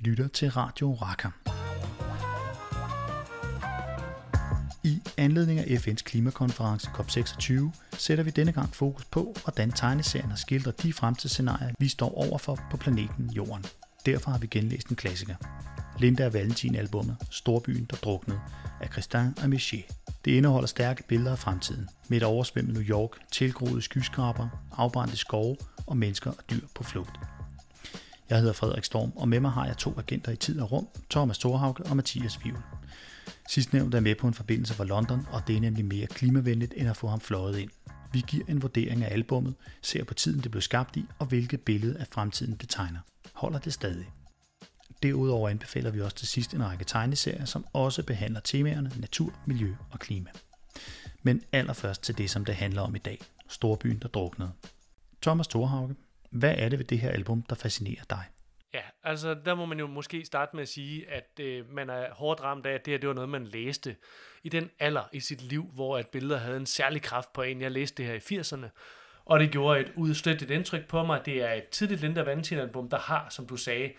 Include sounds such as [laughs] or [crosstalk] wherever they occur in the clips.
lytter til Radio Raka. I anledning af FN's klimakonference COP26 sætter vi denne gang fokus på, hvordan tegneserien skildrer de fremtidsscenarier, vi står overfor på planeten Jorden. Derfor har vi genlæst en klassiker. Linda og Valentin-albummet Storbyen, der druknede af Christian Amiché. Det indeholder stærke billeder af fremtiden, med et oversvømmet New York, tilgroede skyskraber, afbrændte skove og mennesker og dyr på flugt. Jeg hedder Frederik Storm, og med mig har jeg to agenter i tid og rum, Thomas Thorhauke og Mathias Vivl. Sidstnævnt er med på en forbindelse fra London, og det er nemlig mere klimavenligt end at få ham fløjet ind. Vi giver en vurdering af albummet, ser på tiden det blev skabt i, og hvilket billede af fremtiden det tegner. Holder det stadig? Derudover anbefaler vi også til sidst en række tegneserier, som også behandler temaerne natur, miljø og klima. Men allerførst til det, som det handler om i dag. Storbyen, der druknede. Thomas Thorhauke, hvad er det ved det her album, der fascinerer dig? Ja, altså der må man jo måske starte med at sige, at øh, man er hårdt ramt af, at det her det var noget, man læste i den alder i sit liv, hvor at billeder havde en særlig kraft på en. Jeg læste det her i 80'erne, og det gjorde et udslettet indtryk på mig. Det er et tidligt Linda Valentin-album, der har, som du sagde,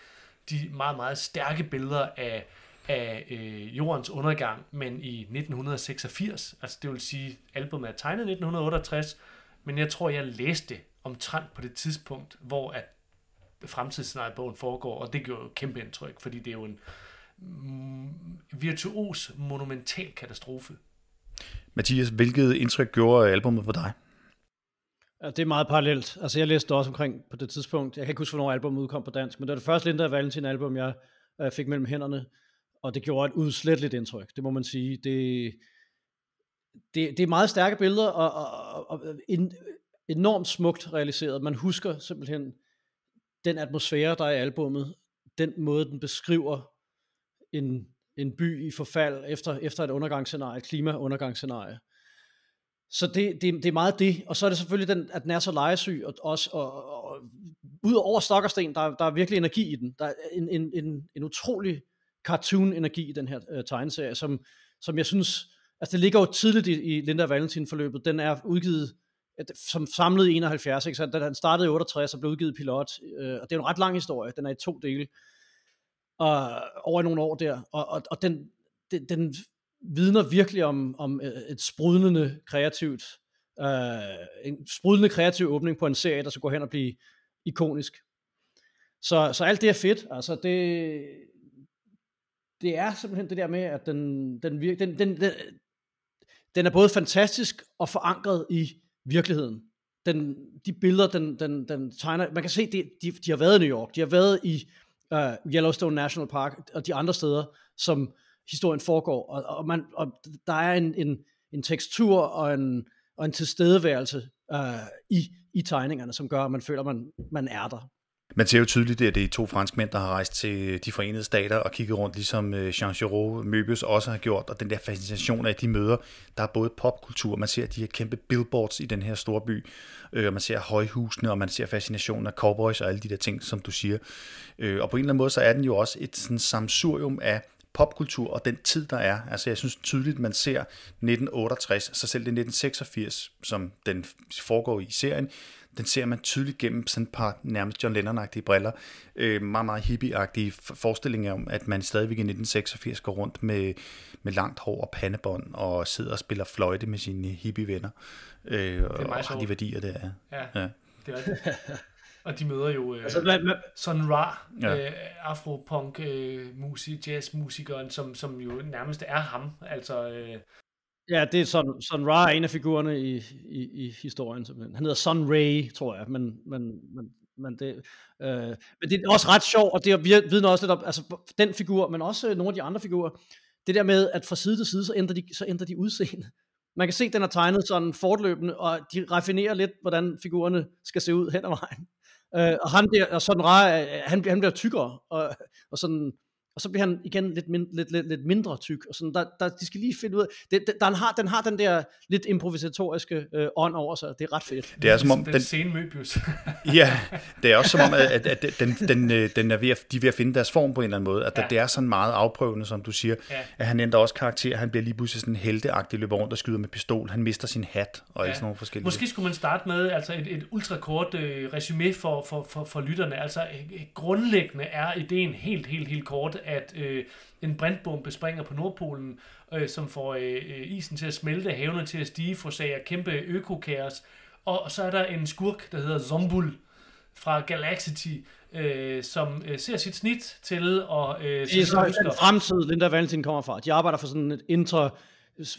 de meget, meget stærke billeder af, af øh, jordens undergang, men i 1986, altså det vil sige, albumet er tegnet 1968, men jeg tror, jeg læste omtrent på det tidspunkt, hvor at fremtidsscenariebogen foregår, og det gjorde jo kæmpe indtryk, fordi det er jo en mm, virtuos, monumental katastrofe. Mathias, hvilket indtryk gjorde albumet på dig? Ja, det er meget parallelt. Altså jeg læste også omkring på det tidspunkt, jeg kan ikke huske, hvornår albumet udkom på dansk, men det var det første Linda Valentin album, jeg øh, fik mellem hænderne, og det gjorde et udsletteligt indtryk, det må man sige. Det, det, det er meget stærke billeder, og, og, og en, enormt smukt realiseret. Man husker simpelthen den atmosfære, der er i albummet, den måde, den beskriver en, en by i forfald efter, efter et undergangsscenarie, et klimaundergangsscenarie. Så det, det, det er meget det, og så er det selvfølgelig den, at den er så lejesyg, og, også, og, og, og ud over Stokkersten, der, der er virkelig energi i den. Der er en, en, en, en utrolig cartoon-energi i den her øh, tegneserie, som, som jeg synes, altså det ligger jo tidligt i, i Linda Valentin-forløbet, den er udgivet som samlede i 71, ikke? så den startede i 68 og blev udgivet pilot, øh, og det er en ret lang historie, den er i to dele, og over nogle år der, og, og, og den, den, den vidner virkelig om, om øh, et sprudlende kreativt, øh, en sprudlende kreativ åbning på en serie, der så går hen og blive ikonisk. Så, så alt det er fedt, altså det, det er simpelthen det der med, at den, den, den, den, den, den er både fantastisk og forankret i virkeligheden. Den, de billeder, den, den, den tegner, man kan se, de, de, de har været i New York, de har været i uh, Yellowstone National Park og de andre steder, som historien foregår, og, og, man, og der er en, en, en tekstur og en, og en tilstedeværelse uh, i, i tegningerne, som gør, at man føler, at man, man er der. Man ser jo tydeligt, at det er to franskmænd, der har rejst til de forenede stater og kigget rundt, ligesom øh, Jean Giraud Möbius også har gjort, og den der fascination af de møder, der er både popkultur, man ser de her kæmpe billboards i den her store by, øh, og man ser højhusene, og man ser fascinationen af cowboys og alle de der ting, som du siger. Øh, og på en eller anden måde, så er den jo også et sådan samsurium af popkultur og den tid, der er. Altså jeg synes tydeligt, man ser 1968, så selv det 1986, som den foregår i serien, den ser man tydeligt gennem sådan et par nærmest John Lennon-agtige briller. Øh, meget, meget hippie-agtige forestillinger om, at man stadigvæk i 1986 går rundt med, med langt hår og pandebånd og sidder og spiller fløjte med sine hippie-venner. Øh, og, og har de værdier, det er. Ja, ja. det er det. Og de møder jo øh, altså, man, man, Son Ra, ja. øh, afropunk øh, musik, jazzmusikeren, som, som jo nærmest er ham. Altså, øh, Ja, det er Sun, Sun Ra, en af figurerne i, i, i historien. Simpelthen. Han hedder Sun Ray, tror jeg, men, men, men, men, det, øh, men det er også ret sjovt, og det vidner også lidt om, altså den figur, men også øh, nogle af de andre figurer, det der med, at fra side til side, så ændrer de, så ændrer de udseende. Man kan se, at den er tegnet sådan fortløbende, og de raffinerer lidt, hvordan figurerne skal se ud hen ad vejen. Øh, og han der, og sådan Ra, øh, han, han bliver tykkere, og, og sådan og så bliver han igen lidt, mind, lidt, lidt, lidt mindre tyk, og sådan, der, der, de skal lige finde ud af, det, det, den, har, den har den der lidt improvisatoriske øh, ånd over sig, det er ret fedt. Det er som om, den, den scene Møbius. [laughs] ja, det er også som om, at, at, at den, den, øh, den er ved at, de er ved at finde deres form på en eller anden måde, at ja. det er sådan meget afprøvende, som du siger, ja. at han ændrer også karakter, han bliver lige pludselig sådan helteagtig, løber rundt og skyder med pistol, han mister sin hat, og ja. sådan nogle forskellige Måske skulle man starte med altså et, et ultrakort øh, resume for, for, for, for lytterne, altså øh, grundlæggende er ideen helt, helt, helt kort, at øh, en brintbombe springer på Nordpolen, øh, som får øh, isen til at smelte, havene til at stige, forsager kæmpe økokaos. Og, og så er der en skurk, der hedder Zombul fra Galaxity, øh, som øh, ser sit snit til at... Øh, det er så den fremtid, Linda Valentin kommer fra. De arbejder for sådan et intra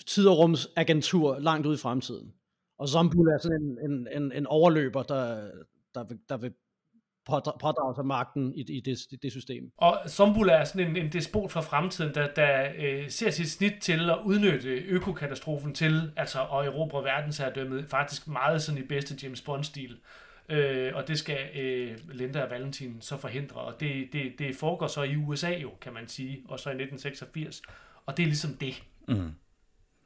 tid- og rumsagentur langt ud i fremtiden. Og Zombul er sådan en, en, en, en overløber, der, der, vil, der vil pådrage sig magten i, i det, det system. Og Zombula er sådan en, en despot fra fremtiden, der, der øh, ser sit snit til at udnytte økokatastrofen til altså at erobre verdensherredømmet, faktisk meget sådan i bedste James Bond-stil. Øh, og det skal øh, Linda og Valentin så forhindre, og det, det, det foregår så i USA jo, kan man sige, og så i 1986, og det er ligesom det. Mm.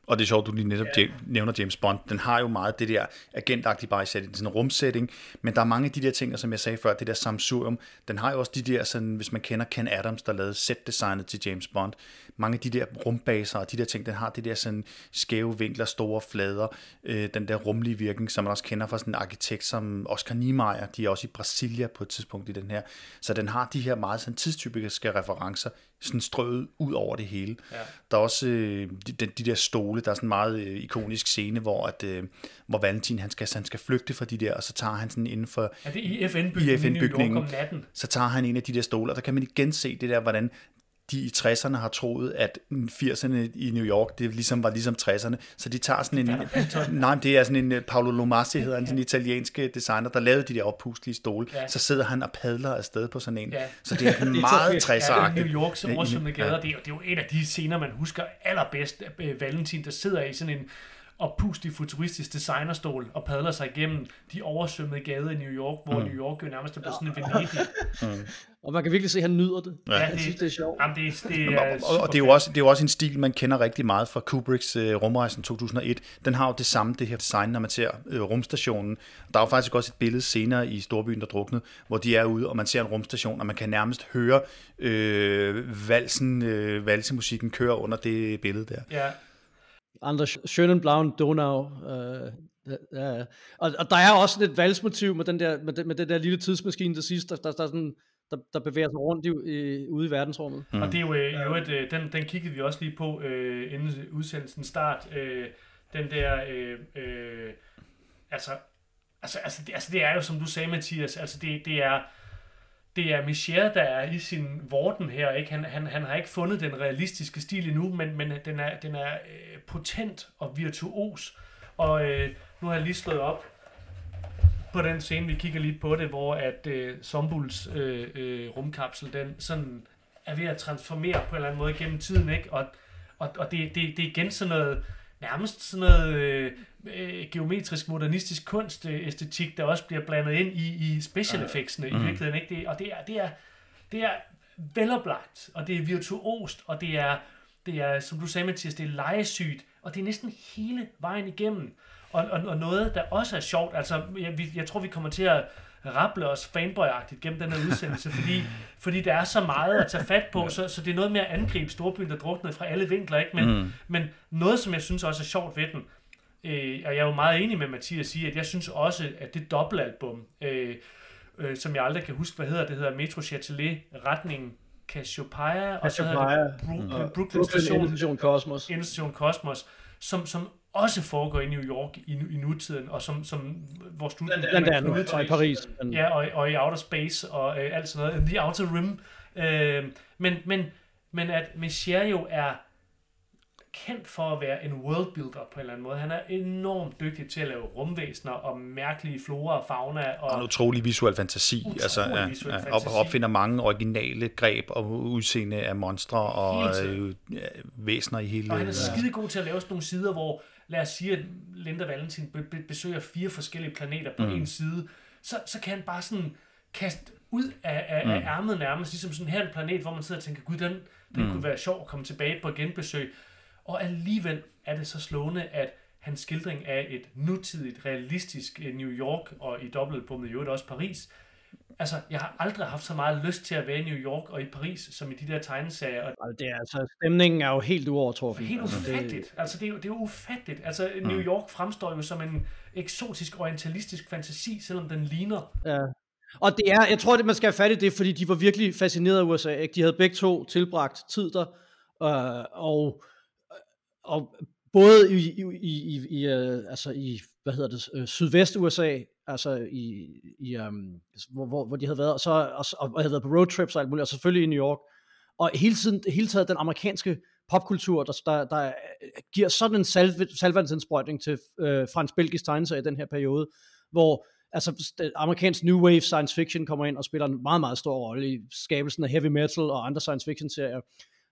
Og det er sjovt, du lige netop ja. nævner James Bond. Den har jo meget det der agentagtige bare i sådan en rumsætning, men der er mange af de der ting, som jeg sagde før, det der samsurium, den har jo også de der, sådan, hvis man kender Ken Adams, der lavede set-designet til James Bond, mange af de der rumbaser og de der ting, den har det der sådan skæve vinkler, store flader, øh, den der rumlige virkning, som man også kender fra sådan en arkitekt som Oscar Niemeyer, de er også i Brasilia på et tidspunkt i den her. Så den har de her meget sådan tidstypiske referencer, sådan strøget ud over det hele. Ja. Der er også øh, de, de, de der stole, der er sådan en meget øh, ikonisk scene, hvor, at, øh, hvor Valentin han skal, han skal flygte fra de der, og så tager han sådan inden for er det i FN-bygningen, FN i New York om natten? Så tager han en af de der stole, og der kan man igen se det der, hvordan de i 60'erne har troet, at 80'erne i New York, det ligesom var ligesom 60'erne. Så de tager sådan en... nej, det er sådan en øh, Paolo Lomasi, hedder han, sådan en italiensk designer, der lavede de der oppustelige stole. Ja. Så sidder han og padler afsted på sådan en. Ja. Så det er [laughs] meget 60'er ja, New Yorks oversvømmede gader, det er, det er jo en af de scener, man husker allerbedst. Øh, Valentin, der sidder i sådan en og pustig futuristisk designerstol og padler sig igennem de oversvømmede gader i New York, hvor mm. New York jo nærmest er blevet sådan en Venedig. [laughs] Mm. Og man kan virkelig se, at han nyder det. Ja, han det, synes, det er sjovt. Jamen, det, det er og, og det, er jo også, det er jo også en stil, man kender rigtig meget fra Kubricks uh, Rumrejsen 2001. Den har jo det samme, det her design, når man ser uh, rumstationen. Der er jo faktisk også et billede senere i Storbyen, der druknede, hvor de er ude, og man ser en rumstation, og man kan nærmest høre øh, valsen, øh, valsemusikken køre under det billede der. Ja, andre schönen blauen Donau. Øh, ja, og, og der er også lidt valsmotiv med den der, med den, med den der lille tidsmaskine til sidst, der, der, der, sådan, der, der bevæger sig rundt i, i, ude i verdensrummet. Mm. Og det er jo, øh, jo et, øh, den, den kiggede vi også lige på øh, inden udsendelsen start. Øh, den der, øh, øh, altså, altså, altså, det, altså det er jo, som du sagde, Mathias, altså det, det er, det er Michel, der er i sin vorden her. Ikke? Han, han, han har ikke fundet den realistiske stil endnu, men, men den er, den er øh, potent og virtuos. Og øh, nu har jeg lige slået op på den scene, vi kigger lige på det, hvor at øh, Sombuls øh, øh, rumkapsel, den sådan er ved at transformere på en eller anden måde gennem tiden, ikke? Og, og, og det, det, det er igen sådan noget, nærmest sådan noget øh, øh, geometrisk modernistisk kunstæstetik, der også bliver blandet ind i, i special effectsene mm. i virkeligheden. Ikke? Det, og det er, det, er, det er veloplagt, og det er virtuost, og det er, det er, som du sagde, Mathias, det er legesygt, og det er næsten hele vejen igennem. Og, og, og noget, der også er sjovt, altså jeg, vi, jeg tror, vi kommer til at rapple os fanboy-agtigt gennem den her udsendelse, fordi, fordi der er så meget at tage fat på, så, så det er noget med at angribe storbyen, der druknede fra alle vinkler, ikke? Men, mm. men noget, som jeg synes også er sjovt ved den, øh, og jeg er jo meget enig med Mathias sige, at jeg synes også, at det dobbeltalbum, øh, øh, som jeg aldrig kan huske, hvad hedder, det hedder Metro Chatelet, retningen Cassiopeia, og så hedder det Bru- mm. Brooklyn, Station, Station Cosmos. Station Cosmos, som, som også foregår i New York i, i nutiden, og som, som hvor studiet Blandt andet, og i Paris. Ja, og, og i Outer Space, og øh, alt sådan noget. The Outer Rim. Øh, men, men, men at Messier jo er kendt for at være en worldbuilder på en eller anden måde. Han er enormt dygtig til at lave rumvæsener og mærkelige flora og fauna. Og, og en utrolig visuel fantasi. Utrolig altså, ja, visuel ja, fantasi. Op, opfinder mange originale greb og udseende af monstre og øh, væsener i hele... Og han er skide god til at lave sådan nogle sider, hvor lad os sige, at Linda Valentin besøger fire forskellige planeter på mm. en side, så, så kan han bare sådan kaste ud af, af, mm. af ærmet nærmest, ligesom sådan her en planet, hvor man sidder og tænker, gud, den, den mm. kunne være sjov at komme tilbage på genbesøg. Og alligevel er det så slående, at hans skildring af et nutidigt, realistisk øh, New York, og i dobbeltalbummet i øvrigt også Paris, Altså, jeg har aldrig haft så meget lyst til at være i New York og i Paris, som i de der tegneserier. Og det er, altså, stemningen er jo helt uovertruffen. Helt altså, ufatteligt. Det... Altså, det er, jo, det er jo ufatteligt. Altså, New mm. York fremstår jo som en eksotisk, orientalistisk fantasi, selvom den ligner. Ja. Og det er, jeg tror, at man skal have fat i det, fordi de var virkelig fascineret af USA. Ikke? De havde begge to tilbragt tid der, øh, og, og både i, i, i, i, i øh, altså i, hvad hedder det, øh, sydvest USA, altså i, i um, hvor, hvor, hvor de havde været, og så og, og havde været på roadtrips og alt muligt, og selvfølgelig i New York. Og hele tiden, hele taget den amerikanske popkultur, der, der, der øh, giver sådan en salv, salvandsindsprøjtning til øh, fransk-belgisk tegneserie i den her periode, hvor altså amerikansk new wave science fiction kommer ind og spiller en meget, meget stor rolle i skabelsen af heavy metal og andre science fiction serier,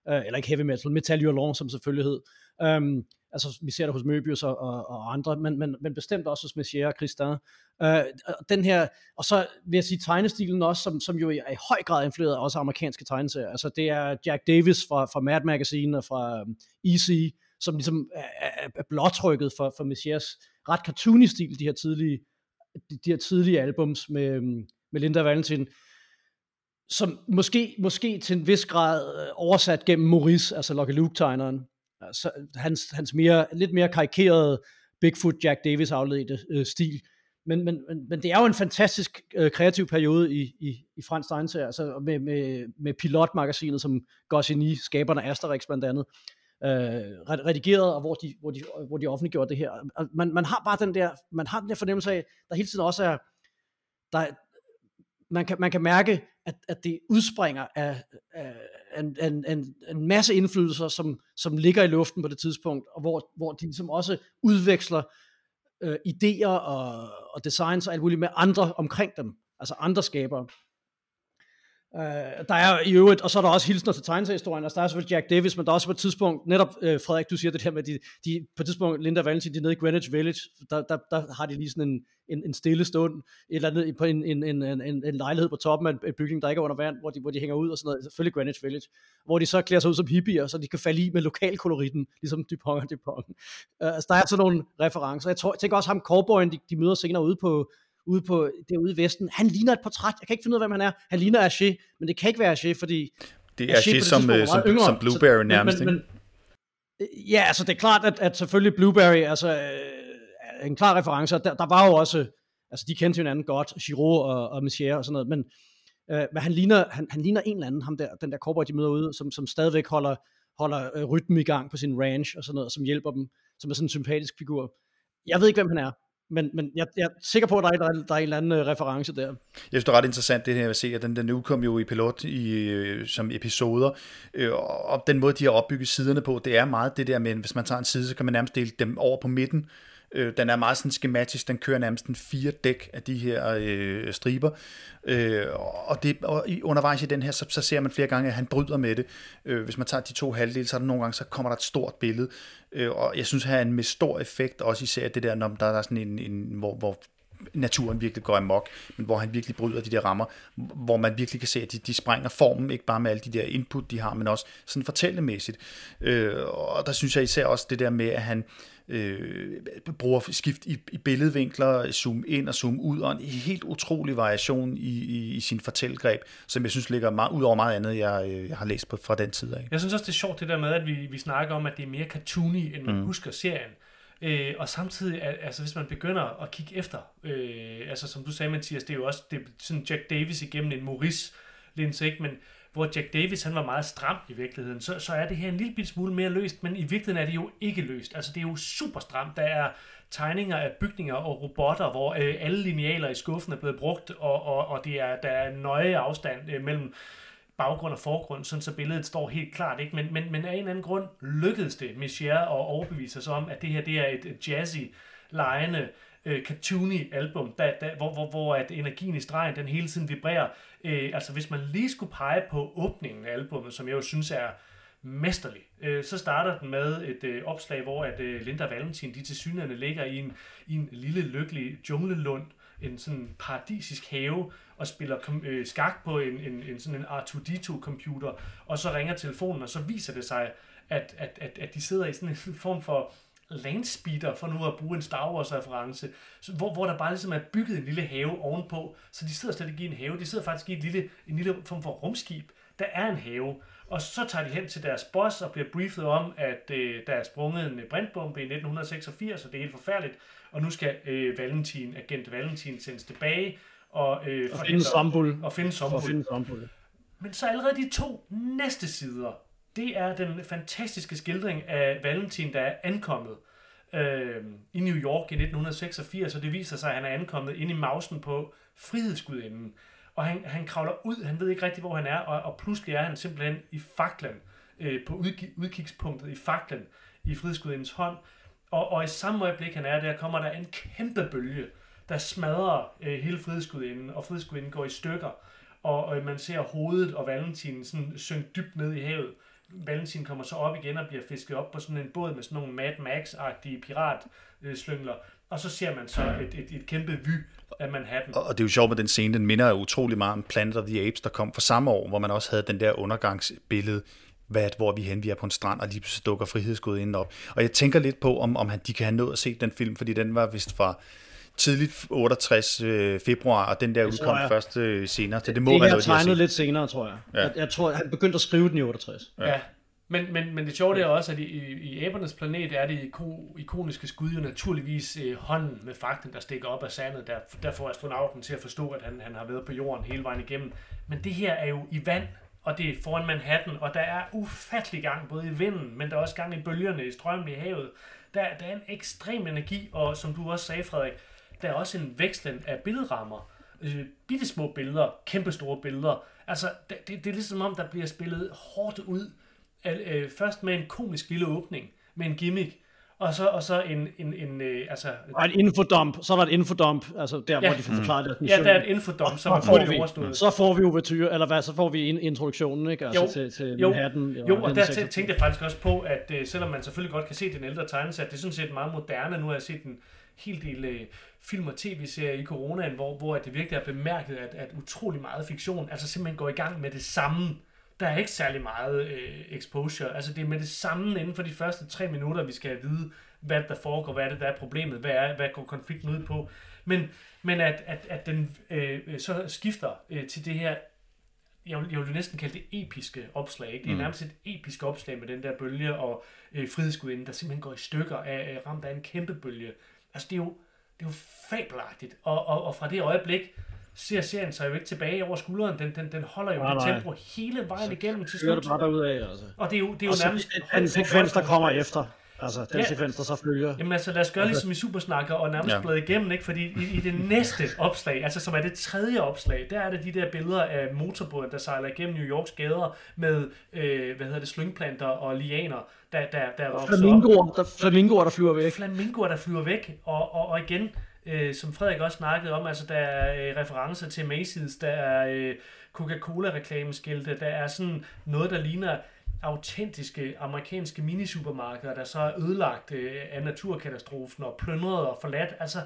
øh, eller ikke heavy metal, metal hurlant som selvfølgelig hed. Øhm, altså vi ser det hos Möbius og, og, og andre, men, men, men bestemt også hos Messier og Christin. Øh, den her, og så vil jeg sige tegnestilen også, som, som jo er i høj grad influeret også af amerikanske tegneserier. Altså det er Jack Davis fra, fra Mad Magazine og fra øhm, um, EC, som ligesom er, er blåtrykket for, for Messiers ret cartoony stil, de her tidlige, de, de her tidlige albums med, øhm, med Linda Valentin som måske, måske til en vis grad øh, oversat gennem Maurice, altså Lucky Luke-tegneren, så, hans, hans mere, lidt mere karikerede Bigfoot Jack Davis afledte øh, stil. Men, men, men, men det er jo en fantastisk øh, kreativ periode i, i, i fransk tegneserie, altså med, med, med pilotmagasinet, som Goscinny, skaberne af Asterix blandt andet, øh, redigeret, og hvor de, hvor, de, hvor de offentliggjorde det her. Man, man har bare den der, man har den der fornemmelse af, der hele tiden også er, der, man kan, man kan mærke, at, at det udspringer af, af en, en, en, en masse indflydelser, som, som ligger i luften på det tidspunkt, og hvor, hvor de ligesom også udveksler øh, idéer og, og designs og alt muligt med andre omkring dem, altså andre skabere. Uh, der er i øvrigt, og så er der også hilsner til tegneseriehistorien, altså der er selvfølgelig Jack Davis, men der er også på et tidspunkt, netop uh, Frederik, du siger det her med, de, de, på et tidspunkt, Linda Valentin, de er nede i Greenwich Village, der, der, der har de lige sådan en, en, en stille stund, et eller andet, på en, en, en, en, en lejlighed på toppen af en bygning, der ikke er under vand, hvor de, hvor de hænger ud og sådan noget, selvfølgelig Greenwich Village, hvor de så klæder sig ud som hippier, så de kan falde i med lokalkoloritten, ligesom Dupont og Dupont. Uh, altså der er sådan nogle referencer. Jeg, tror, jeg tænker også ham, cowboyen, de, de møder senere ude på, ude på, derude i Vesten. Han ligner et portræt. Jeg kan ikke finde ud af, hvem han er. Han ligner Hergé, men det kan ikke være Hergé, fordi... Det er Hergé som, øh, som, yngre, som Blueberry så, nærmest, men, men, men, Ja, altså det er klart, at, at selvfølgelig Blueberry, altså øh, en klar reference, der, der var jo også, altså de kendte hinanden godt, Giraud og, og Messier og sådan noget, men, øh, men han, ligner, han, han ligner en eller anden, ham der, den der cowboy, de møder ude, som, som stadigvæk holder, holder øh, rytmen i gang på sin ranch og sådan noget, som hjælper dem, som er sådan en sympatisk figur. Jeg ved ikke, hvem han er, men, men jeg, jeg er sikker på, at der er, der, der er en eller anden øh, reference der. Jeg synes, det er ret interessant det her at se, at den, den udkom jo i pilot i, øh, som episoder, øh, og den måde, de har opbygget siderne på, det er meget det der med, hvis man tager en side, så kan man nærmest dele dem over på midten, Øh, Øh, den er meget sådan skematisk, den kører nærmest en fire dæk af de her øh, striber, øh, og, det, og undervejs i den her, så, så ser man flere gange, at han bryder med det. Øh, hvis man tager de to halvdele, så er der nogle gange, så kommer der et stort billede, øh, og jeg synes, at han med stor effekt, også især det der, når der er sådan en, en hvor, hvor naturen virkelig går amok, men hvor han virkelig bryder de der rammer, hvor man virkelig kan se, at de, de sprænger formen, ikke bare med alle de der input, de har, men også sådan fortællemæssigt. Øh, og der synes jeg især også det der med, at han øh, bruger skift i, i billedvinkler, zoom ind og zoom ud, og en helt utrolig variation i, i, i sin fortællegreb, som jeg synes ligger meget, ud over meget andet, jeg, øh, jeg har læst på, fra den tid af. Jeg synes også, det er sjovt det der med, at vi, vi snakker om, at det er mere cartoony, end man mm. husker serien. Øh, og samtidig, altså hvis man begynder at kigge efter, øh, altså som du sagde, Mathias, det er jo også det er sådan Jack Davis igennem en Maurice linse, ikke? men hvor Jack Davis han var meget stram i virkeligheden, så, så er det her en lille smule mere løst, men i virkeligheden er det jo ikke løst. Altså det er jo super stramt. Der er tegninger af bygninger og robotter, hvor øh, alle linealer i skuffen er blevet brugt, og, og, og det er, der er nøje afstand øh, mellem baggrund og forgrund, sådan så billedet står helt klart. Ikke? Men, men, men af en eller anden grund lykkedes det Michier at overbevise sig om, at det her det er et jazzy, lejende, øh, cartoony album, der, der, hvor, hvor, hvor at energien i stregen den hele tiden vibrerer. Øh, altså hvis man lige skulle pege på åbningen af albummet, som jeg jo synes er mesterlig, øh, så starter den med et øh, opslag, hvor at øh, Linda Valentin, de til synligheden ligger i en, i en lille lykkelig junglelund, en sådan paradisisk have, og spiller øh, skak på en, en, en sådan en R2-D2-computer, og så ringer telefonen, og så viser det sig, at, at, at, at de sidder i sådan en form for landspeeder, for nu at bruge en Star Wars-reference, hvor, hvor der bare ligesom er bygget en lille have ovenpå, så de sidder slet ikke i en have, de sidder faktisk i et lille, en lille form for rumskib. Der er en have, og så tager de hen til deres boss og bliver briefet om, at øh, der er sprunget en brintbombe i 1986, og det er helt forfærdeligt, og nu skal øh, Valentin, agent Valentin, sendes tilbage og, øh, og finde Sambul. Og finde Sambul. Men så allerede de to næste sider, det er den fantastiske skildring af Valentin, der er ankommet øh, i New York i 1986, og det viser sig, at han er ankommet ind i mausen på Frihedsgudinden. Og han, han kravler ud, han ved ikke rigtig, hvor han er, og, og pludselig er han simpelthen i faklen, øh, på udg- udkigspunktet i faklen i Frihedsgudindens hånd. Og, og i samme øjeblik, han er der, kommer der en kæmpe bølge, der smadrer øh, hele Frihedsgudinden, og Frihedsgudinden går i stykker. Og, og man ser hovedet og Valentin sådan synke dybt ned i havet. Valentin kommer så op igen og bliver fisket op på sådan en båd med sådan nogle Mad Max-agtige piratslyngler. Og så ser man så et, et, et kæmpe vy af Manhattan. Og det er jo sjovt med den scene, den minder utrolig meget om Planet of the Apes, der kom for samme år, hvor man også havde den der undergangsbillede, hvad, hvor vi hen, vi er på en strand, og lige pludselig dukker frihedsgået ind op. Og jeg tænker lidt på, om, om han, de kan have nået at se den film, fordi den var vist fra tidligt 68 øh, februar, og den der udkom først øh, senere. Så det må det være noget, tegnet lidt senere, tror jeg. Ja. jeg. Jeg tror, han begyndte at skrive den i 68. Ja. ja. Men, men, men det sjove er også, at i, i Æbernes planet er det ikoniske skud jo naturligvis øh, hånden med fakten, der stikker op af sandet, der, der får astronauten til at forstå, at han, han har været på jorden hele vejen igennem. Men det her er jo i vand, og det er foran Manhattan, og der er ufattelig gang både i vinden, men der er også gang i bølgerne, i strømmen i havet. Der, der er en ekstrem energi, og som du også sagde, Frederik, der er også en vekslen af billedrammer. Øh, bitte små billeder, kæmpe store billeder. Altså, det, det, det er ligesom om, der bliver spillet hårdt ud. Øh, først med en komisk lille åbning, med en gimmick, og så, og så en, en, en øh, altså... Og en infodump, så der et infodump, altså der, ja. hvor de får forklaret deres mission. Ja, der er et infodump, som er hurtigt overstået. Så får vi overture, eller hvad, så får vi en introduktionen, ikke? Altså jo, til, til jo, Manhattan. Jo, og der tænkte jeg faktisk også på, at uh, selvom man selvfølgelig godt kan se den ældre tegnesat, det er sådan set meget moderne. Nu har jeg set den helt del uh, film og tv-serier i coronaen, hvor, hvor det virkelig er bemærket, at, at utrolig meget fiktion altså simpelthen går i gang med det samme. Der er ikke særlig meget øh, exposure. Altså det er med det samme inden for de første tre minutter, vi skal vide, hvad der foregår, hvad er det, der er problemet, hvad, er, hvad går konflikten ud på. Men, men at, at, at den øh, så skifter øh, til det her, jeg vil, jeg vil næsten kalde det episke opslag. Ikke? Det er mm. nærmest et episk opslag med den der bølge og øh, frihedsgudinden, der simpelthen går i stykker af, af ramt af en kæmpe bølge. Altså det er jo, det er jo fabelagtigt. Og, og, og fra det øjeblik ser serien sig jo ikke tilbage over skulderen. Den, den, den holder jo nej, det tempo hele vejen igennem til slut. det bare derud af, altså. Og det er jo, det er jo nærmest... Den sekvens, der kommer efter. Altså, den ja. sekvens, der så følger. Jamen altså, lad os gøre ligesom i Supersnakker og nærmest ja. blade igennem, ikke? Fordi i, i det næste opslag, altså som er det tredje opslag, der er det de der billeder af motorbåden, der sejler igennem New Yorks gader med, øh, hvad hedder det, slyngplanter og lianer, der, der, der flamingoer, der, flamingoer, der flyver væk. Flamingoer, der flyver væk, og, og, og igen, øh, som Frederik også snakkede om, altså der er øh, referencer til Macy's, der er øh, Coca-Cola-reklameskilte, der er sådan noget, der ligner autentiske amerikanske minisupermarkeder, der så er ødelagt øh, af naturkatastrofen og plyndret og forladt. Altså,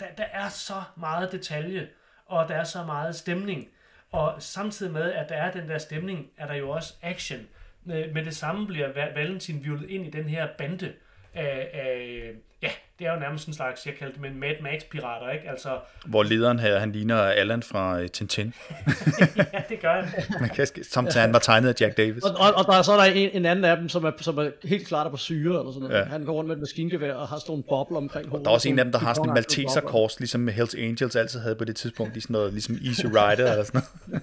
der, der er så meget detalje, og der er så meget stemning. Og samtidig med, at der er den der stemning, er der jo også action. Øh, med det samme bliver Valentin violet ind i den her bande af, af ja, det er jo nærmest en slags, jeg kaldte det en Mad Max-pirater, ikke? Altså, [laughs] Hvor lederen her, han ligner Allan fra uh, Tintin. [laughs] ja, det gør han. [laughs] Man kan, som han var tegnet af Jack Davis. Og, og, og der er så der en, en anden af dem, som er, som er helt klart på syre, eller sådan noget. Ja. Han går rundt med et maskingevær og har sådan nogle bobler omkring hovedet. Der er også en af dem, der har sådan en Malteser-kors, ligesom Hells Angels altid havde på det tidspunkt, sådan noget, ligesom Easy Rider eller sådan noget.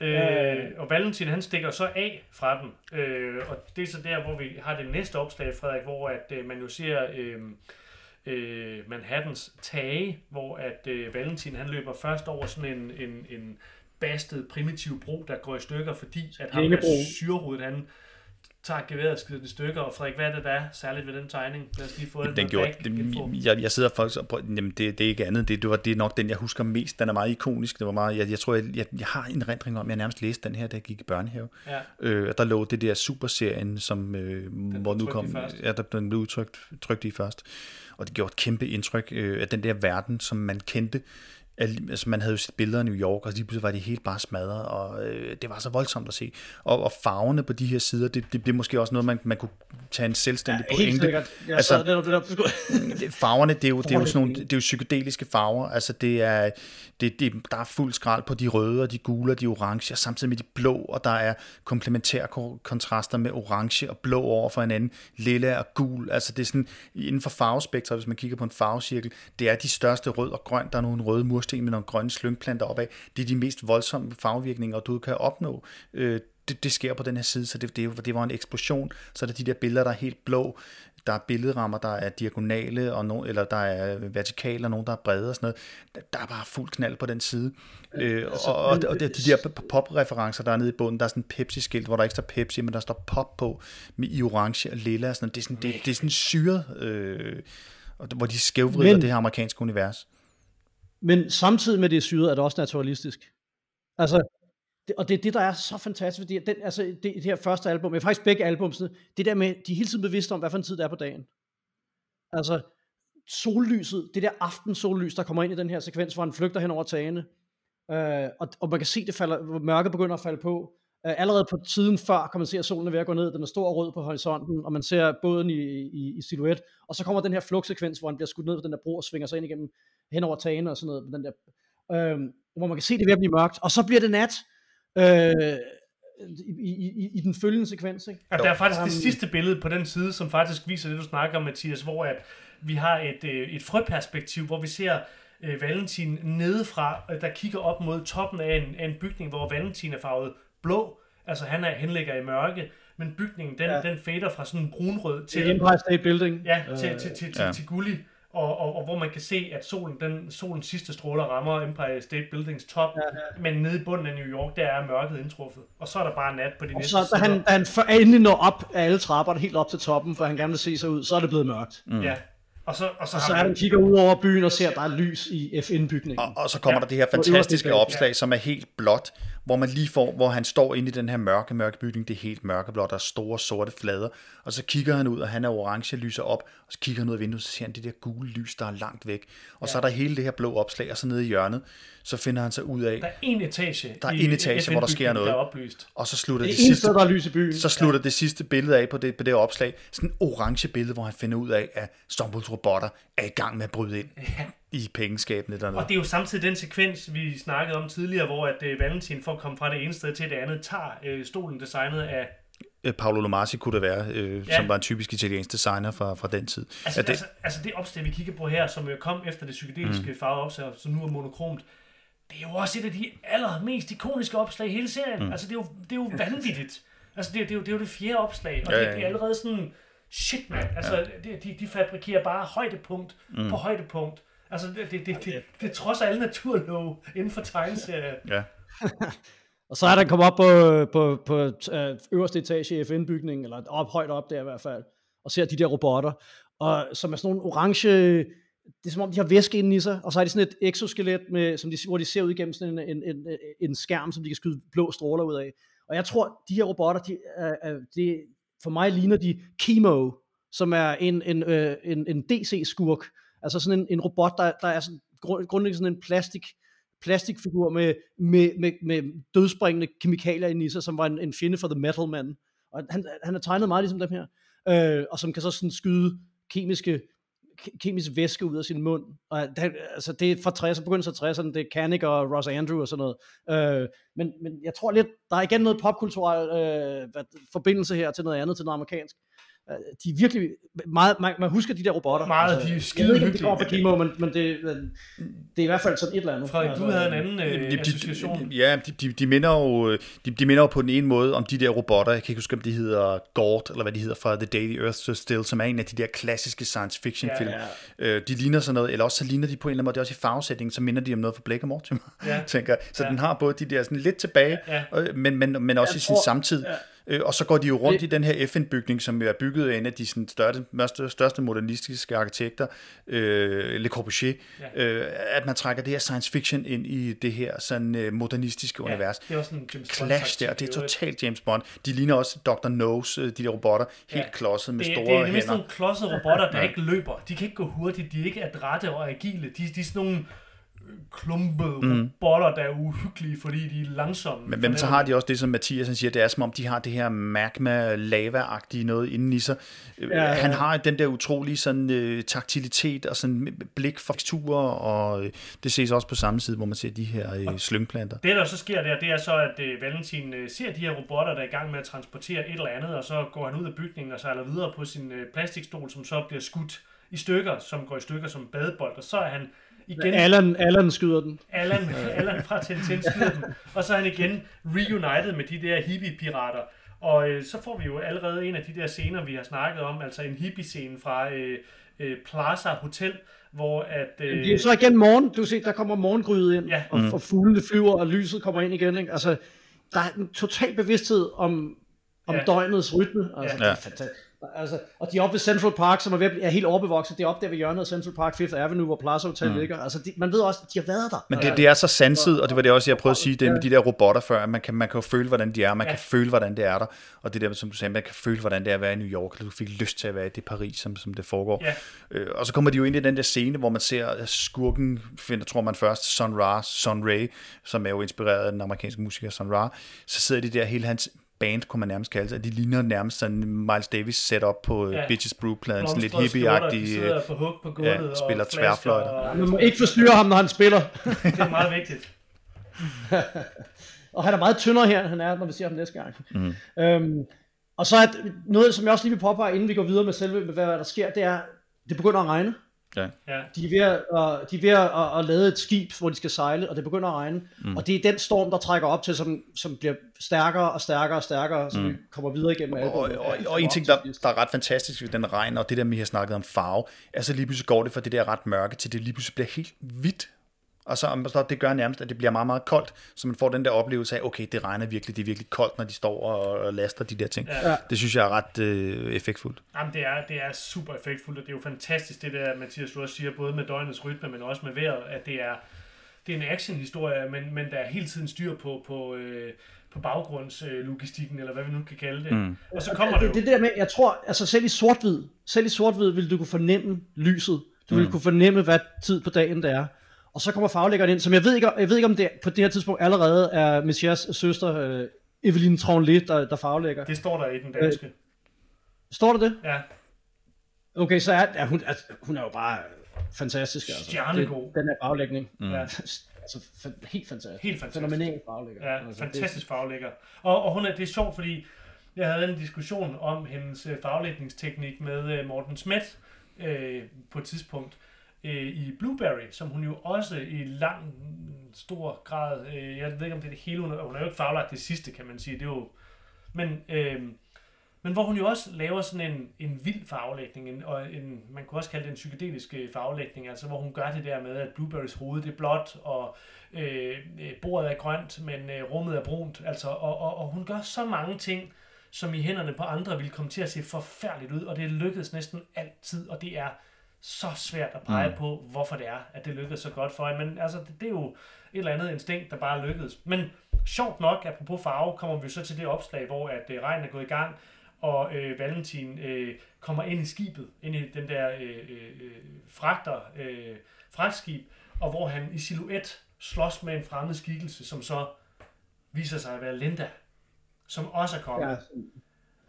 Øh, og Valentin han stikker så af fra den. Øh, og det er så der, hvor vi har det næste opslag, Frederik, hvor at, øh, man jo ser øh, øh, Manhattans tage, hvor at øh, Valentin han løber først over sådan en, en, en bastet primitiv bro, der går i stykker, fordi at ham der syrehovedet, han tager geværet og skider det stykker, og Frederik, hvad er det der er særligt ved den tegning? Lad os lige få den. Den gjorde, det, jeg, jeg sidder faktisk og prøver, jamen det, det er ikke andet, det, det, var, det er nok den, jeg husker mest, den er meget ikonisk, det var meget, jeg, jeg tror, jeg, jeg, jeg har en rendring om, jeg nærmest læste den her, da jeg gik i børnehave, ja. øh, der lå det der superserien, som, øh, hvor nu kom, ja, der blev udtrykt, trykt i først, og det gjorde et kæmpe indtryk øh, af den der verden, som man kendte, altså man havde jo set billeder af New York, og lige pludselig var de helt bare smadret, og øh, det var så voldsomt at se. Og, og farverne på de her sider, det, det blev måske også noget, man, man kunne tage en selvstændig Ja, pointe. helt sikkert. Jeg Altså, det, det, det, det- farverne, det er jo, det er jo sådan nogle, er det er jo psykedeliske farver. Altså det er, det, det, der er fuld skrald på de røde og de gule og de orange, og samtidig med de blå, og der er komplementære ko- kontraster med orange og blå over for hinanden, lilla og gul. Altså det er sådan, inden for farvespektret, hvis man kigger på en farvecirkel, det er de største rød og grøn. Der er nogle røde mursten med nogle grønne slyngplanter opad. Det er de mest voldsomme farvevirkninger, du kan opnå. Øh, det, det sker på den her side, så det, det, det var en eksplosion. Så er der de der billeder, der er helt blå. Der er billedrammer, der er diagonale, og no, eller der er vertikale, og nogle, der er brede og sådan noget. Der, er bare fuld knald på den side. Øh, og, og, og, det, de der pop-referencer, der er nede i bunden, der er sådan en Pepsi-skilt, hvor der ikke står Pepsi, men der står pop på, med i orange og lilla og sådan noget. Det er sådan, det, det er sådan syret, øh, og hvor de skævvrider Men- det her amerikanske univers. Men samtidig med det syret, er det også naturalistisk. Altså, det, og det er det, der er så fantastisk, fordi den, altså, det, det her første album, men faktisk begge album, det der med, de er hele tiden bevidste om, hvad for en tid det er på dagen. Altså, sollyset, det der aftensollys, der kommer ind i den her sekvens, hvor han flygter hen over tagene, øh, og, og man kan se, det falder, hvor mørket begynder at falde på. Øh, allerede på tiden før kan man se, at solen er ved at gå ned, den er stor og rød på horisonten, og man ser båden i, i, i silhuet, og så kommer den her flugtsekvens, hvor han bliver skudt ned på den der bro og svinger sig ind igennem hen over tagene og sådan noget, den der, øh, hvor man kan se, det er ved at blive mørkt, og så bliver det nat, øh, i, i, i, i den følgende sekvens, ikke? Og der er faktisk Um, det sidste billede på den side, som faktisk viser det, du snakker om, Mathias, hvor at vi har et, øh, et frøperspektiv, hvor vi ser øh, Valentin nedefra, øh, der kigger op mod toppen af en, af en bygning, hvor Valentin er farvet blå, altså han er henligger i mørke, men bygningen, den, ja. Den fader fra sådan en brunrød Til til, Empire State Building. ja, til, Øh, til, til, til, ja. til, til gullig, og, og, og hvor man kan se, at solen, den, solens sidste stråler rammer Empire State Buildings top, ja, ja. men nede i bunden af New York, der er mørket indtruffet. Og så er der bare nat på de Og næste så da han, da han for endelig når op af alle trapperne, helt op til toppen, for han gerne vil se sig ud, så er det blevet mørkt. Mm. Ja. Og så, og så, Og har så er han kigger ud over byen og ser, at der er lys i FN-bygningen. Og, og så kommer Ja. der det her fantastiske opslag, som er helt blåt, hvor man lige får, hvor han står inde i den her mørke, mørke bygning, det er helt mørkeblåt, der er store sorte flader, og så kigger han ud, og han er orange, lyser op, og så kigger han ud af vinduet, så ser han det der gule lys, der er langt væk, og ja. så er der hele det her blå opslag, og så nede i hjørnet, så finder han sig ud af, Der er en etage. Der er en etage, hvor der sker noget. Der er oplyst. og så slutter det sidste, sted, der er lys i byen. så slutter det sidste billede af på det, på det opslag, sådan en orange billede, hvor han finder ud af, at Stumbles robotter er i gang med at bryde ind i pengeskabene dernede. Og det er jo samtidig den sekvens, vi snakkede om tidligere, hvor at uh, Valentin for at komme fra det ene sted til det andet, tager uh, stolen designet af... Øh, Paolo Lomasi kunne det være, øh, Ja. som var en typisk italiensk designer fra, fra den tid. Altså, At det, altså, altså det opslag, vi kigger på her, som jo kom efter det psykedeliske mm. farveopslag, som nu er monokromt, det er jo også et af de allermest ikoniske opslag i hele serien. Mm. Altså, det er jo, det er jo vanvittigt. Altså, det, er- det, er jo, det er jo det fjerde opslag, og Ja, det, ja, ja. det er allerede sådan, shit mand, altså, det, de, de fabrikerer bare højdepunkt mm. på højdepunkt. Altså, det, det, det, det, det er trods alle naturlov inden for tegneserier. Ja. [laughs] Og så er der kommet op på, på, på øh, øverste etage i FN-bygningen, eller op højt op der i hvert fald, og ser de der robotter, og som er sådan nogle orange, det er som om de har væske inde i sig, og så har de sådan et exoskelet, med, som de, hvor de ser ud igennem sådan en, en, en, en skærm, som de kan skyde blå stråler ud af. Og jeg tror, de her robotter, de, er, er, de, for mig ligner de Chemo, som er en, en, øh, en, en DC-skurk, altså sådan en, en robot, der, der er sådan, grund, grundlæggende sådan en plastik, plastikfigur med, med, med, med dødsbringende kemikalier inde i sig, som var en, en fjende for The Metal Man. Og han, han er tegnet meget ligesom dem her, øh, og som kan så sådan skyde kemiske kemisk væske ud af sin mund. Og det, altså det er fra 60'erne, begyndelsen af 60'erne, det er Kanik og Ross Andrew og sådan noget. Øh, men, men jeg tror lidt, der er igen noget popkulturel øh, hvad, forbindelse her til noget andet, til noget amerikansk. Øh, de er virkelig meget, man, man husker de der robotter. Meget, de er skide Jeg ved ikke, om det kommer fra Kimo, men, men det, det er i hvert fald sådan et eller andet. Frederik, du havde en anden øh, de, association. de, ja, de, de, de, minder jo, de, de minder jo på den ene måde om de der robotter, jeg kan ikke huske, om de hedder Gord, eller hvad de hedder fra The Daily Earth Stood Still, som er en af de der klassiske science fiction Ja, film. ja. Øh, de ligner sådan noget, eller også så ligner de på en eller anden måde, det er også i farvesætningen, så minder de om noget fra Blake og Mortimer, Ja. [laughs] tænker. Så Ja. den har både de der sådan lidt tilbage, Ja. øh, men, men, men også Jeg i sin tror- samtid. ja. Øh, og så går de jo rundt Det- i den her FN-bygning, som er bygget af en af de sådan, største, største, modernistiske arkitekter, øh, Le Corbusier, Ja. øh, at man trækker det her science fiction ind i det her sådan øh, modernistiske Ja, univers. det er også en James Bond Clash der, det er totalt James Bond. De ligner også Dr. Nose, øh, de der robotter, helt Ja. klodset med det, store det er mest hænder. nogle klodsede robotter, der ikke løber. De kan ikke gå hurtigt, de er ikke adrette og agile. De, de er sådan nogle klumpede mm. robotter, der er uhyggelige, fordi de er langsomme. Men, men så har de også det, som Mathias han siger, det er som om, de har det her magma lava noget inden i sig. Ja, ja. Han har den der utrolige sådan, uh, taktilitet og sådan blik for teksturer, og uh, det ses også på samme side, hvor man ser de her uh, slyngplanter. Det, der så sker der, det er så, at uh, Valentin uh, ser de her robotter, der er i gang med at transportere et eller andet, og så går han ud af bygningen og sejler videre på sin uh, plastikstol, som så bliver skudt i stykker, som går i stykker som badebold, og så er han igen... Allan, Allan skyder den. Allan, Allan fra Tintin skyder den. Og så er han igen reunited med de der hippie-pirater. Og øh, så får vi jo allerede en af de der scener, vi har snakket om, altså en hippie-scene fra øh, øh, Plaza Hotel, hvor at... Øh... Det er så igen morgen, du ser, der kommer morgengryde ind, ja. og, mm. og fuglene flyver, og lyset kommer ind igen. Ikke? Altså, der er en total bevidsthed om, om ja. døgnets rytme. Altså, ja. det er fantastisk. Altså, og de er oppe ved Central Park, som er, ved, er helt overbevokset. Det er oppe der ved hjørnet af Central Park, Fifth Avenue, hvor Plaza Hotel mm. ligger. Altså, de, man ved også, at de har været der. Men det, det er så sanset, og det var det også, jeg prøvede at sige, det med de der robotter før, at man kan, man kan jo føle, hvordan de er, man ja. kan føle, hvordan det er der. Og det der, som du sagde, man kan føle, hvordan det er at være i New York, eller du fik lyst til at være i det Paris, som, som det foregår. Ja. Øh, og så kommer de jo ind i den der scene, hvor man ser skurken, finder, tror man først, Sun Ra, Sun Ray, som er jo inspireret af den amerikanske musiker Sun Ra. Så sidder de der, hele hans band, kunne man nærmest kalde sig. De ligner nærmest sådan Miles Davis set op på øh, ja. Bitches Brew-pladen, sådan lidt hippie-agtig. De på gulvet ja, spiller tværfløjte. Og... Man må ikke forstyrre ham, når han spiller. [laughs] det er meget vigtigt. [laughs] og han er meget tyndere her, end han er, når vi ser ham næste gang. Mm. Øhm, og så er noget, som jeg også lige vil påpege, inden vi går videre med selve, med hvad der sker, det er, det begynder at regne. Ja. De er ved, at, uh, de er ved at, at, at lade et skib, hvor de skal sejle, og det begynder at regne. Mm. Og det er den storm, der trækker op til, som, som bliver stærkere og stærkere og stærkere, så mm. vi kommer videre igennem Og, og, og, og en ting, der, der er ret fantastisk ved den regn, og det der, vi har snakket om farve, er så lige pludselig går det fra det der ret mørke, til det lige pludselig bliver helt hvidt og så det gør nærmest, at det bliver meget, meget koldt, så man får den der oplevelse af, okay, det regner virkelig, det er virkelig koldt, når de står og laster de der ting. Ja. Det synes jeg er ret øh, effektfuldt. Jamen, det er, det er super effektfuldt, og det er jo fantastisk, det der, Mathias, du også siger, både med døgnets rytme, men også med vejret, at det er, det er en actionhistorie, men, men der er hele tiden styr på, på, øh, på baggrundslogistikken, eller hvad vi nu kan kalde det. Mm. Og så kommer det, det, det der med, jeg tror, altså selv i sort-hvid, selv i sort-hvid vil du kunne fornemme lyset. Du mm. vil kunne fornemme, hvad tid på dagen det er. Og så kommer faglæggeren ind, som jeg ved ikke, jeg ved ikke om det på det her tidspunkt allerede er Messias søster, øh, Evelyn Tronlet, der, der faglægger. Det står der i den danske. Øh, står der det? Ja. Okay, så er, er hun, altså, hun er jo bare fantastisk. Altså. Stjernegod. Den her faglægning. Mm. Ja. [laughs] Altså, helt fantastisk. Helt fantastisk. Fænomenal faglægger. Ja, altså, fantastisk det... faglægger. Og, og hun er, det er sjovt, fordi jeg havde en diskussion om hendes øh, faglægningsteknik med øh, Morten Schmidt øh, på et tidspunkt øh, i Blueberry, som hun jo også i lang, stor grad, øh, jeg ved ikke om det er det hele, hun, hun er jo ikke faglagt det sidste, kan man sige, det er jo, men, øh, men hvor hun jo også laver sådan en, en vild farvelægning, en, og en, man kunne også kalde det en psykedelisk øh, farvelægning, altså hvor hun gør det der med, at Blueberries hoved det er blåt, og øh, øh, bordet er grønt, men øh, rummet er brunt, altså, og, og, og hun gør så mange ting, som i hænderne på andre vil komme til at se forfærdeligt ud, og det lykkedes næsten altid, og det er så svært at pege mm. på, hvorfor det er, at det lykkedes så godt for hende. Men altså, det, det er jo et eller andet instinkt, der bare lykkedes. Men sjovt nok, apropos farve, kommer vi så til det opslag, hvor at øh, regnen er gået i gang, og øh, Valentin øh, kommer ind i skibet, ind i den der øh, øh, fragter, øh, fragtskib, og hvor han i silhuet slås med en fremmed skikkelse, som så viser sig at være Linda, som også er kommet. Ja,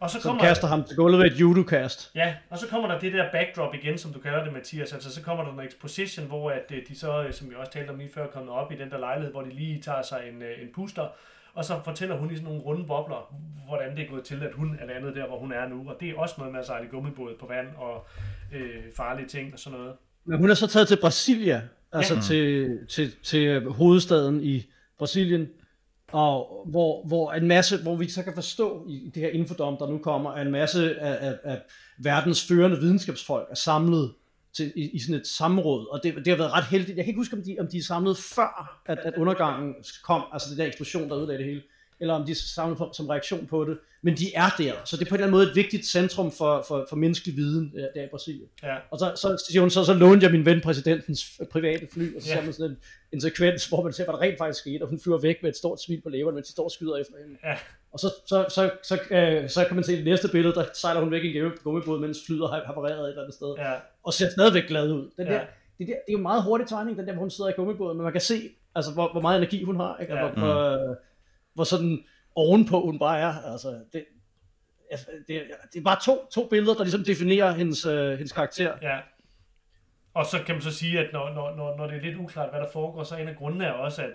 og så kommer kaster ham til gulvet ved et judo-kast. Ja, og så kommer der det der backdrop igen, som du kalder det, Mathias. Altså, så kommer der en exposition, hvor at øh, de så, øh, som vi også talte om lige før, kommer op i den der lejlighed, hvor de lige tager sig en, øh, en puster, og så fortæller hun i sådan nogle runde bobler, hvordan det er gået til, at hun er landet der, hvor hun er nu. Og det er også noget med at sejle gummibåd på vand og øh, farlige ting og sådan noget. Men hun er så taget til Brasilia, altså ja. til, til, til hovedstaden i Brasilien, og hvor, hvor en masse, hvor vi så kan forstå i det her infodom, der nu kommer, at en masse af, af, af verdens førende videnskabsfolk er samlet til, i, i sådan et samråd, og det, det har været ret heldigt. Jeg kan ikke huske, om de, om de er samlet før, at, at undergangen kom, altså det der eksplosion, der ødelagde det hele, eller om de er samlet som reaktion på det men de er der, så det er på en eller anden måde et vigtigt centrum for, for, for menneskelig viden øh, der i Brasilien. Ja. Og så, så siger hun, så, så lånte jeg min ven præsidentens private fly, og så ja. ser man sådan en, en sekvens, hvor man ser, hvad der rent faktisk skete, og hun flyver væk med et stort smil på læberne, mens de står og skyder efter hende. Ja. Og så, så, så, så, øh, så kan man se det næste billede, der sejler hun væk i en gummibåd, mens flyet har havareret et eller andet sted, ja. og ser stadigvæk glad ud. Den ja. der, det, der, det er jo meget hurtig tegning, den der, hvor hun sidder i gummibåden, men man kan se, altså, hvor, hvor meget energi hun har, ikke? Ja. Ja. Hvor, hvor, hvor sådan ovenpå hun bare er. Altså, det, altså, det, det er bare to, to billeder, der ligesom definerer hendes, øh, hendes karakter. Ja. Og så kan man så sige, at når, når, når, når det er lidt uklart, hvad der foregår, så er en af grundene er også, at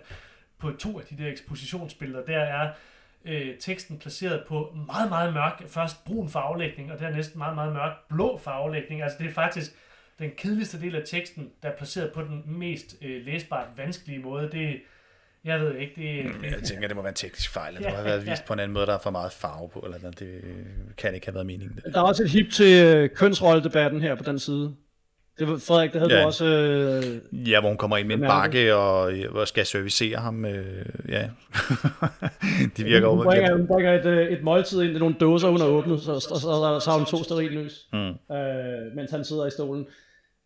på to af de der ekspositionsbilleder, der er øh, teksten placeret på meget, meget mørk, først brun farvelægning, og dernæst meget, meget mørk blå farvelægning. Altså det er faktisk den kedeligste del af teksten, der er placeret på den mest øh, læsbart vanskelige måde. Det, jeg ved ikke, det, Jeg tænker, det må være en teknisk fejl, at Ja, det må have været ja. vist på en anden måde, der er for meget farve på, eller noget. det kan ikke have været meningen. Det. Der er også et hip til øh, kønsrolledebatten her på den side. Det var, Frederik, det havde Ja. du også... Øh, Ja, hvor hun kommer ind med en bakke og, og skal servicere ham. Øh, ja, [laughs] det virker hun, over. bringer, hun bringer et, øh, et måltid ind i nogle dåser, hun har åbnet, så, så, så, så, så har hun to sterillys, Mm. øh, mens han sidder i stolen.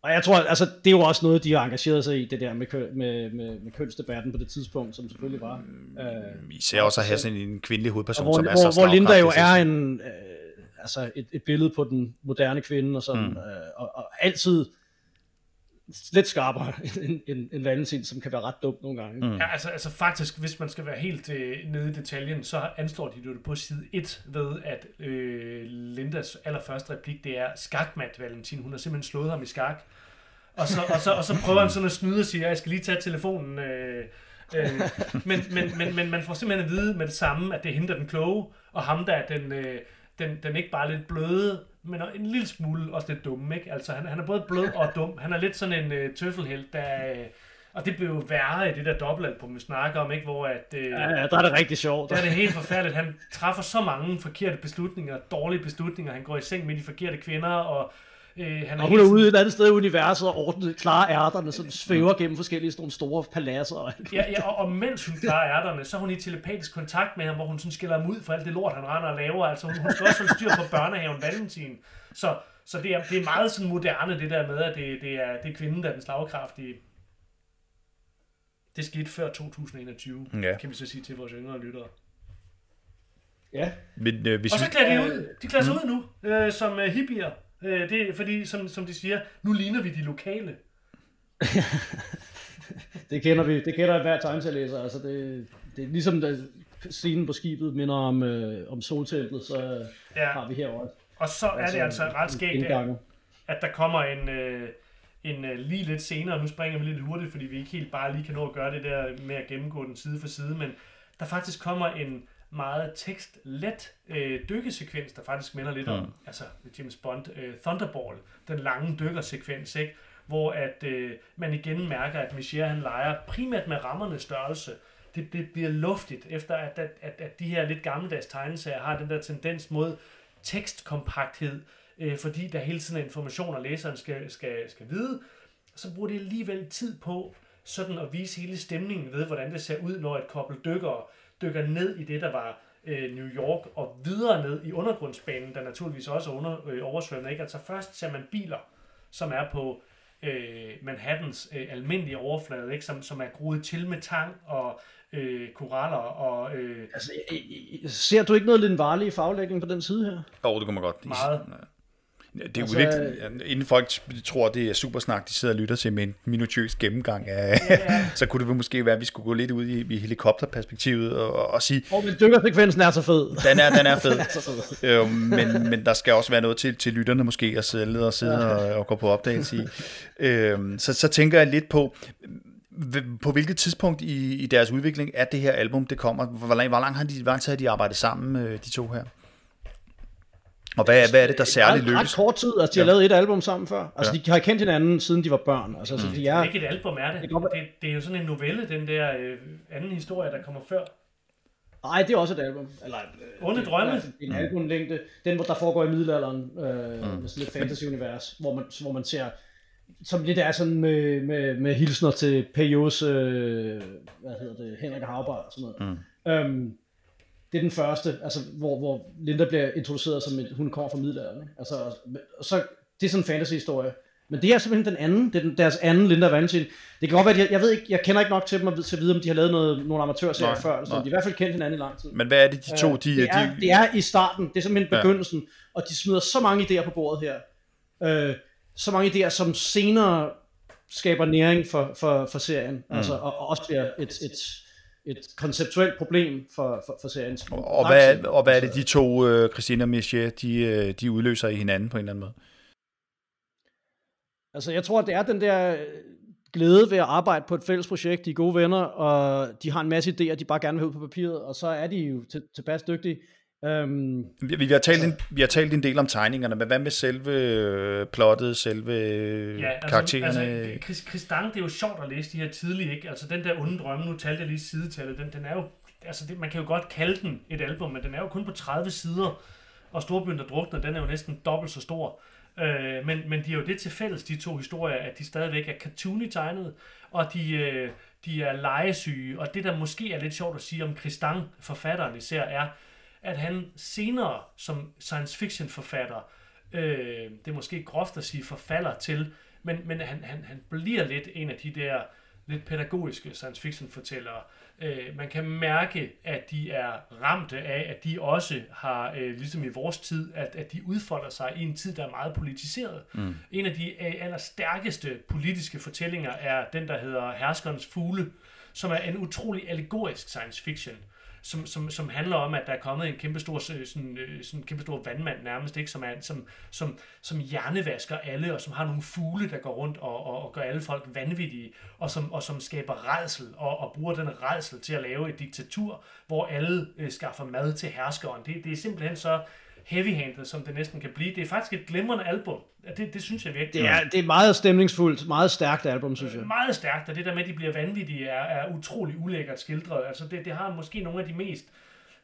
Og jeg tror, altså, det er jo også noget, de har engageret sig i, det der med, kø, med, med, med kønsdebatten på det tidspunkt, som selvfølgelig var. Øh, Vi ser også at have sådan en kvindelig hovedperson, hvor, som er så hvor, hvor Linda jo er en, øh, altså et, et billede på den moderne kvinde, og, sådan, Mm. mm. øh, og, og altid lidt skarpere [laughs] end, end, end Valentin, som kan være ret dum nogle gange. Mm. Ja, altså, altså faktisk, hvis man skal være helt øh, nede i detaljen, så anslår de det på side 1 ved, at øh, Lindas allerførste replik, det er skakmat, Valentin. Hun har simpelthen slået ham i skak. Og så, og så, og så [laughs] prøver han sådan at snyde og sige, jeg skal lige tage telefonen. Øh, øh, men, men, men, men man får simpelthen at vide med det samme, at det er hende, der er den kloge, og ham, der er den, øh, den, den ikke bare lidt bløde, men en lille smule også lidt dumme. Ikke? Altså, han, han er både blød og dum. Han er lidt sådan en øh, tøffelhelt, der... Øh, og det blev jo værre i det der dobbeltalbum, vi snakker om, ikke? hvor at, øh, Ja, ja, der er det rigtig sjovt. der er det helt forfærdeligt. Han træffer så mange forkerte beslutninger, dårlige beslutninger. Han går i seng med de forkerte kvinder, og øh, han Og hun er ude et andet sted i universet og ordner klare ærterne, som svæver gennem forskellige sådan nogle store paladser. Og alt. Ja, ja og, og mens hun klarer ærterne, så er hun i telepatisk kontakt med ham, hvor hun sådan skiller ham ud for alt det lort, han render og laver. Altså hun, hun skal også holde styr på børnehaven Valentin. Så, så det, er, det er meget sådan moderne, det der med, at det, det, er, det er kvinden, der er den slagkraftige. Det skete før 2021, Ja. kan vi så sige til vores yngre lyttere. Ja. Men øh, hvis Og så klæder de ud. De klæder sig ud nu, øh, som øh, hippier. Øh, det er fordi, som, som de siger, nu ligner vi de lokale. [laughs] Det kender vi, det kender hver tegneserielæser. Altså det, det er ligesom da scenen på skibet minder om, øh, om soltemplet, så Ja. har vi her også. Og så er det altså ret skægt, at, indgange. at der kommer en, øh, en øh, lige lidt senere, nu springer vi lidt hurtigt, fordi vi ikke helt bare lige kan nå at gøre det der med at gennemgå den side for side, men der faktisk kommer en meget tekstlet øh, dykkesekvens, der faktisk minder lidt om altså James Bond øh, Thunderball, den lange dykkersekvens, ikke? hvor at øh, man igen mærker, at Michier han leger primært med rammernes størrelse. Det, det bliver luftigt, efter at, at, at, at de her lidt gammeldags tegneserier har den der tendens mod tekstkompakthed, øh, fordi der hele tiden er informationer, læseren skal, skal, skal vide, så bruger det alligevel tid på sådan at vise hele stemningen ved, hvordan det ser ud, når et kobbel dykker, dykker ned i det, der var øh, New York, og videre ned i undergrundsbanen, der naturligvis også er under, øh, oversvømmet. Ikke? Altså først ser man biler, som er på øh, Manhattans øh, almindelige overflade, ikke? Som, som er groet til med tang og øh, koraller og øh, Altså, ser du ikke noget Lindvarlig i faglægning på den side her? oh, det kunne man godt. Meget. Ja, Det er Altså- lidt, inden folk tror, det er super snak, de sidder og lytter til med en minutiøs gennemgang af, [laughs] så kunne det måske være, at vi skulle gå lidt ud i, i helikopterperspektivet og, og sige, Og men dykkersekvensen er så fed. den er, den er fed. [laughs] så fed. øh, men, men der skal også være noget til, til lytterne måske at sidde og, sidde og, og gå på opdagelse i. Øh, så, så tænker jeg lidt på, på hvilket tidspunkt i, i deres udvikling er det her album, det kommer? Hvor lang, hvor lang har de, hvor lang tid har de arbejdet sammen, øh, de to her? Og hvad, hvad er det, der særligt ret, ret lykkes? kort tid, altså de har lavet et album sammen før. Altså Ja. de har kendt hinanden, siden de var børn. Altså, mm. så de Det er, er ikke et album, er det? Det Det, det er jo sådan en novelle, den der øh, anden historie, der kommer før. Nej, det er også et album. Eller, øh, Onde det- drømme. Det er en albumlængde. Den, hvor der foregår i middelalderen, øh, mm. sådan lidt fantasy-univers, hvor man, hvor man ser, som lidt er sådan med, med, med hilsner til Pejos, øh, hvad hedder det, Henrik og Havbar og sådan noget. Mm. Øhm, det er den første, altså, hvor, hvor Linda bliver introduceret som, et, hun kommer fra middelalderen. Ikke? Altså, og så, det er sådan en fantasy-historie. Men det er simpelthen den anden, det er den, deres anden Linda Valentin. Det kan godt være, at jeg, jeg ved ikke, jeg kender ikke nok til dem at til at vide, om de har lavet noget, nogle amatørserier Nej, før, så nej. de har i hvert fald kendt hinanden i lang tid. Men hvad er det, de to, de, Øh, det, er, de, det er i starten, det er simpelthen Ja. begyndelsen, og de smider så mange idéer på bordet her. Øh, så mange idéer, som senere skaber næring for, for, for serien, mm. altså, og, og også bliver et, et, et konceptuelt problem for, for, for serien. Og, og, hvad, og hvad er det, de to, uh, Christina og Michel, de, de udløser i hinanden på en eller anden måde? Altså, jeg tror, det er den der glæde ved at arbejde på et fælles projekt. De er gode venner, og de har en masse idéer, de bare gerne vil ud på papiret, og så er de jo tilpas dygtige. Um, vi, vi, har talt en, vi har talt en del om tegningerne, men hvad med selve øh, plottet, selve ja, altså, karaktererne? Altså, Chris, Chris Dang, det er jo sjovt at læse de her tidlige, ikke? Altså den der onde drømme, nu talte jeg lige sidetallet, den, den er jo, altså det, man kan jo godt kalde den et album, men den er jo kun på 30 sider, og Storbyen, der drukner, den er jo næsten dobbelt så stor. Øh, men, men de er jo det til fælles, de to historier, at de stadigvæk er cartoony tegnet, og de, øh, de er legesyge. Og det, der måske er lidt sjovt at sige om Christang, forfatteren især, er, at han senere som science fiction forfatter, øh, det er måske groft at sige forfalder til, men, men han, han, han bliver lidt en af de der lidt pædagogiske science fiction fortællere. Øh, man kan mærke, at de er ramte af, at de også har, øh, ligesom i vores tid, at, at de udfolder sig i en tid, der er meget politiseret. Mm. En af de øh, allerstærkeste politiske fortællinger er den, der hedder Herskernes Fugle, som er en utrolig allegorisk science fiction. Øh, som, som, som handler om, at der er kommet en kæmpe stor, øh, sådan, sådan sådan kæmpe stor vandmand nærmest, ikke? Som, er, som, som, som hjernevasker alle, og som har nogle fugle, der går rundt og, og, og gør alle folk vanvittige, og som, og som skaber redsel, og, og bruger den redsel til at lave et diktatur, hvor alle øh, skaffer mad til herskeren. Det, det er simpelthen så heavy-handed, som det næsten kan blive. Det er faktisk et glimrende album. Det, det synes jeg virkelig. Det er, det er meget stemningsfuldt, meget stærkt album, synes jeg. Meget stærkt, og det der med, at de bliver vanvittige, er, er utrolig ulækkert skildret. Altså det, det har måske nogle af de mest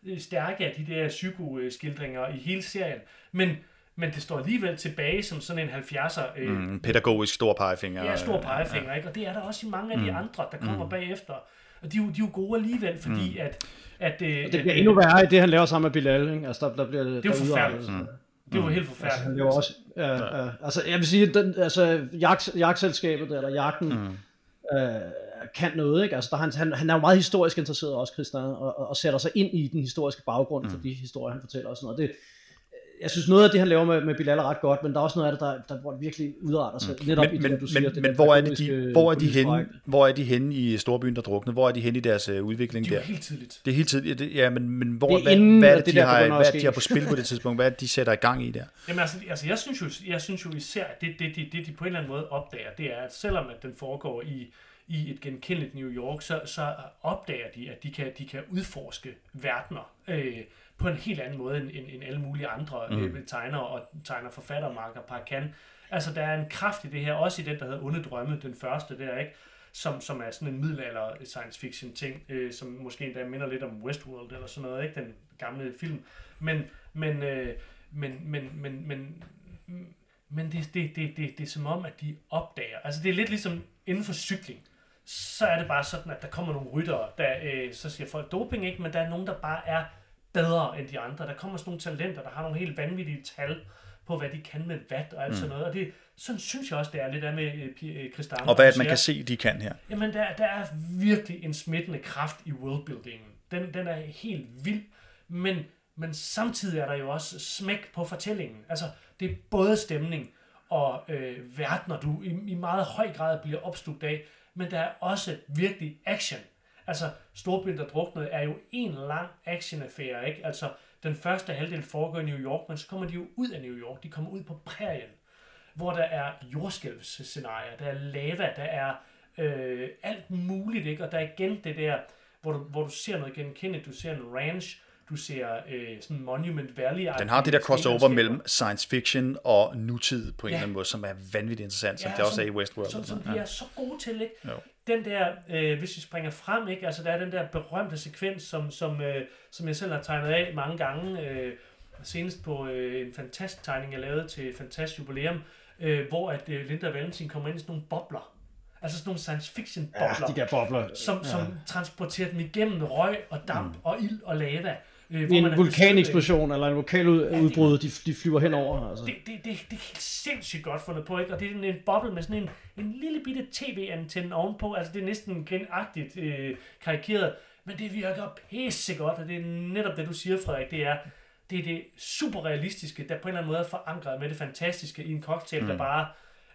øh, stærke af de der psykoskildringer i hele serien. Men men det står alligevel tilbage som sådan en 70'er... Øh, mm, pædagogisk stor pegefinger. Ja, stor pegefinger, ja. ikke? Og det er der også i mange af de mm. andre, der kommer mm. bagefter. Og de, de er jo gode alligevel, fordi mm. at at, øh, det bliver at, endnu værre i det, han laver sammen med Bilal. Ikke? Altså, der, der bliver, det er jo forfærdeligt. Mm. Det var helt forfærdeligt. Altså, han laver også, ja, ja. altså, jeg vil sige, den, altså, jagt, jagtselskabet, eller jagten, mm. øh, kan noget, ikke? Altså, der, han, han, han er jo meget historisk interesseret også, Christian, og, og, og sætter sig ind i den historiske baggrund mm. for de historier, han fortæller og sådan noget. Det, jeg synes, noget af det, han laver med, med Bilal er ret godt, men der er også noget af det, der, der hvor det virkelig udarter sig. Mm. Netop men, i det, du siger, men, det men hvor, er det, de, hvor, er de henne, hvor er de henne i Storbyen, der drukner? Hvor er de henne i deres uh, udvikling der? Det er helt tidligt. Det er helt tidligt, det, ja, men, men hvor, det er hvad, hvad, er det, de har, hvad er det, de har på spil på det tidspunkt? Hvad er det, de sætter i gang i der? Jamen altså, altså jeg, synes jo, jeg synes jo især, at det, det, det, det, de på en eller anden måde opdager, det er, at selvom at den foregår i i et genkendeligt New York, så, så opdager de, at de kan, de kan udforske verdener. Øh, på en helt anden måde end, end, end alle mulige andre mm. øh, tegnere og tegner forfatter Marker par kan. Altså, der er en kraft i det her, også i den, der hedder Onde Drømme, den første der, ikke? Som, som er sådan en middelalder science fiction ting, øh, som måske endda minder lidt om Westworld eller sådan noget, ikke? Den gamle film. Men, men, øh, men, men, men, men, men det, det, det, det, det er som om, at de opdager, altså det er lidt ligesom inden for cykling, så er det bare sådan, at der kommer nogle ryttere, der, øh, så siger folk doping, ikke? men der er nogen, der bare er bedre end de andre. Der kommer sådan nogle talenter, der har nogle helt vanvittige tal på, hvad de kan med vat og alt mm. sådan noget. Og det, sådan synes jeg også, det er lidt af med øh, Kristall. Og hvad det, man kan se, de kan her? Jamen, der, der er virkelig en smittende kraft i worldbuildingen. Den, den er helt vild, men, men samtidig er der jo også smæk på fortællingen. Altså, det er både stemning og øh, verdener, du i, i meget høj grad bliver opslugt af, men der er også virkelig action. Altså, Storbyen, der druknede, er jo en lang actionaffære, ikke? Altså, den første halvdel foregår i New York, men så kommer de jo ud af New York. De kommer ud på prærien, hvor der er jordskælvsscenarier, der er lava, der er øh, alt muligt, ikke? Og der er igen det der, hvor du, hvor du ser noget genkendeligt. Du ser en ranch, du ser øh, sådan Monument Valley. Den har det der crossover mellem science fiction og nutid på en ja. eller anden måde, som er vanvittigt interessant, som ja, det også som, er i Westworld. Som, som de er så gode til, ikke? Jo. Den der, øh, hvis vi springer frem, ikke? Altså der er den der berømte sekvens, som, som, øh, som jeg selv har tegnet af mange gange, øh, senest på øh, en fantastisk tegning, jeg lavede til Fantastisk Jubilæum, øh, hvor at øh, Linda Valentin kommer ind i sådan nogle bobler. Altså sådan nogle science fiction bobler. Ja, de der bobler. Som, ja. som transporterer dem igennem røg og damp mm. og ild og lava. Øh, hvor en man vulkaneksplosion eller en vulkanudbrud, ja, de, de flyver henover. Altså. Det, det, det, det er helt sindssygt godt fundet på, ikke? Og det er en boble med sådan en, en lille bitte tv-antenne ovenpå. Altså det er næsten grinagtigt øh, karikeret. Men det virker pisse godt, og det er netop det, du siger, Frederik. Det er det, er det super realistiske, der på en eller anden måde er forankret med det fantastiske i en cocktail, mm. der bare...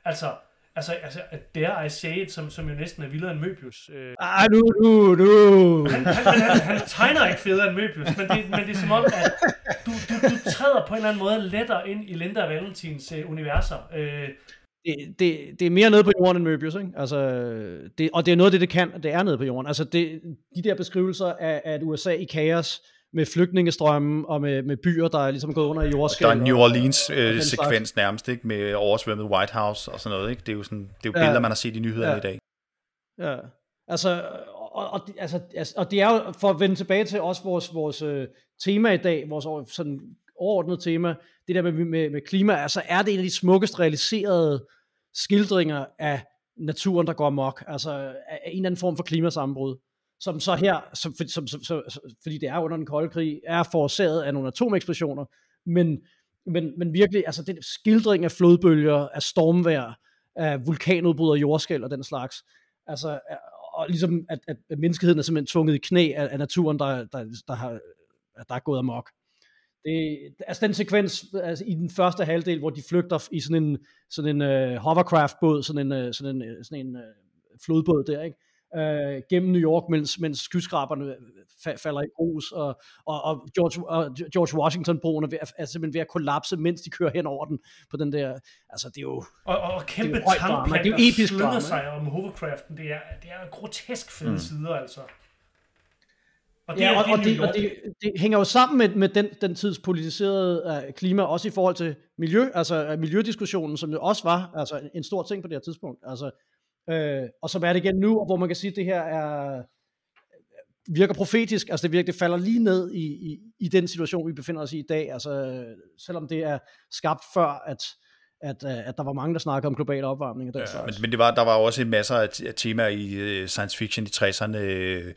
Altså, Altså, altså dare I say it, som, som jo næsten er vildere end Møbius. Øh. Ej, nu, nu, nu. Han, han, han, han tegner ikke federe end Møbius, men det, men det er som om, at du, du, du træder på en eller anden måde lettere ind i Linda og Valentins uh, universer. Uh, det, det, det er mere nede på jorden end Møbius, ikke? Altså, det, og det er noget af det, det kan, det er nede på jorden. Altså, det, de der beskrivelser af, af et USA i kaos, med flygtningestrømme og med, med byer, der er ligesom gået under i jordskælv. Der er New Orleans-sekvens øh, nærmest, ikke? Med oversvømmet White House og sådan noget, ikke? Det er jo, sådan, det er jo billeder, ja. man har set i nyhederne ja. i dag. Ja, altså, og, og, altså, altså, og det er jo, for at vende tilbage til også vores, vores øh, tema i dag, vores sådan overordnede tema, det der med, med, med klima, altså er det en af de smukkest realiserede skildringer af naturen, der går mok, altså af en eller anden form for klimasammenbrud som så her, som, som, som, som, fordi det er under den kolde krig, er forårsaget af nogle atomeksplosioner, men, men, men virkelig, altså den skildring af flodbølger, af stormvejr, af vulkanudbrud og jordskæl og den slags, altså, og ligesom at, at menneskeheden er simpelthen tvunget i knæ af, af naturen, der, der, der, har, der er gået amok. Det, altså den sekvens altså i den første halvdel, hvor de flygter i sådan en, sådan en uh, hovercraft-båd, sådan en, uh, sådan en, øh, sådan en uh, flodbåd der, ikke? Øh, gennem New York, mens, mens skyskraberne fa- falder i grus, og, og, og, George, og George Washington-broen er, ved, er simpelthen ved at kollapse, mens de kører hen over den på den der, altså det er jo... Og, og kæmpe tankplan, det er jo episk der sig om hovercraften, det er, det er grotesk fede mm. sider, altså. Og det, ja, og, og, det, og det, det hænger jo sammen med, med den, den tids politiserede uh, klima, også i forhold til miljø, altså uh, miljødiskussionen, som jo også var altså, en stor ting på det her tidspunkt. Altså, øh, og som er det igen nu, hvor man kan sige, at det her er, virker profetisk, altså det virker, det falder lige ned i, i, i den situation, vi befinder os i i dag, altså selvom det er skabt før, at, at, at der var mange, der snakkede om global opvarmning og den ja, slags. Men, men det var, der var også masser af, af temaer i uh, science fiction i 60'erne, uh,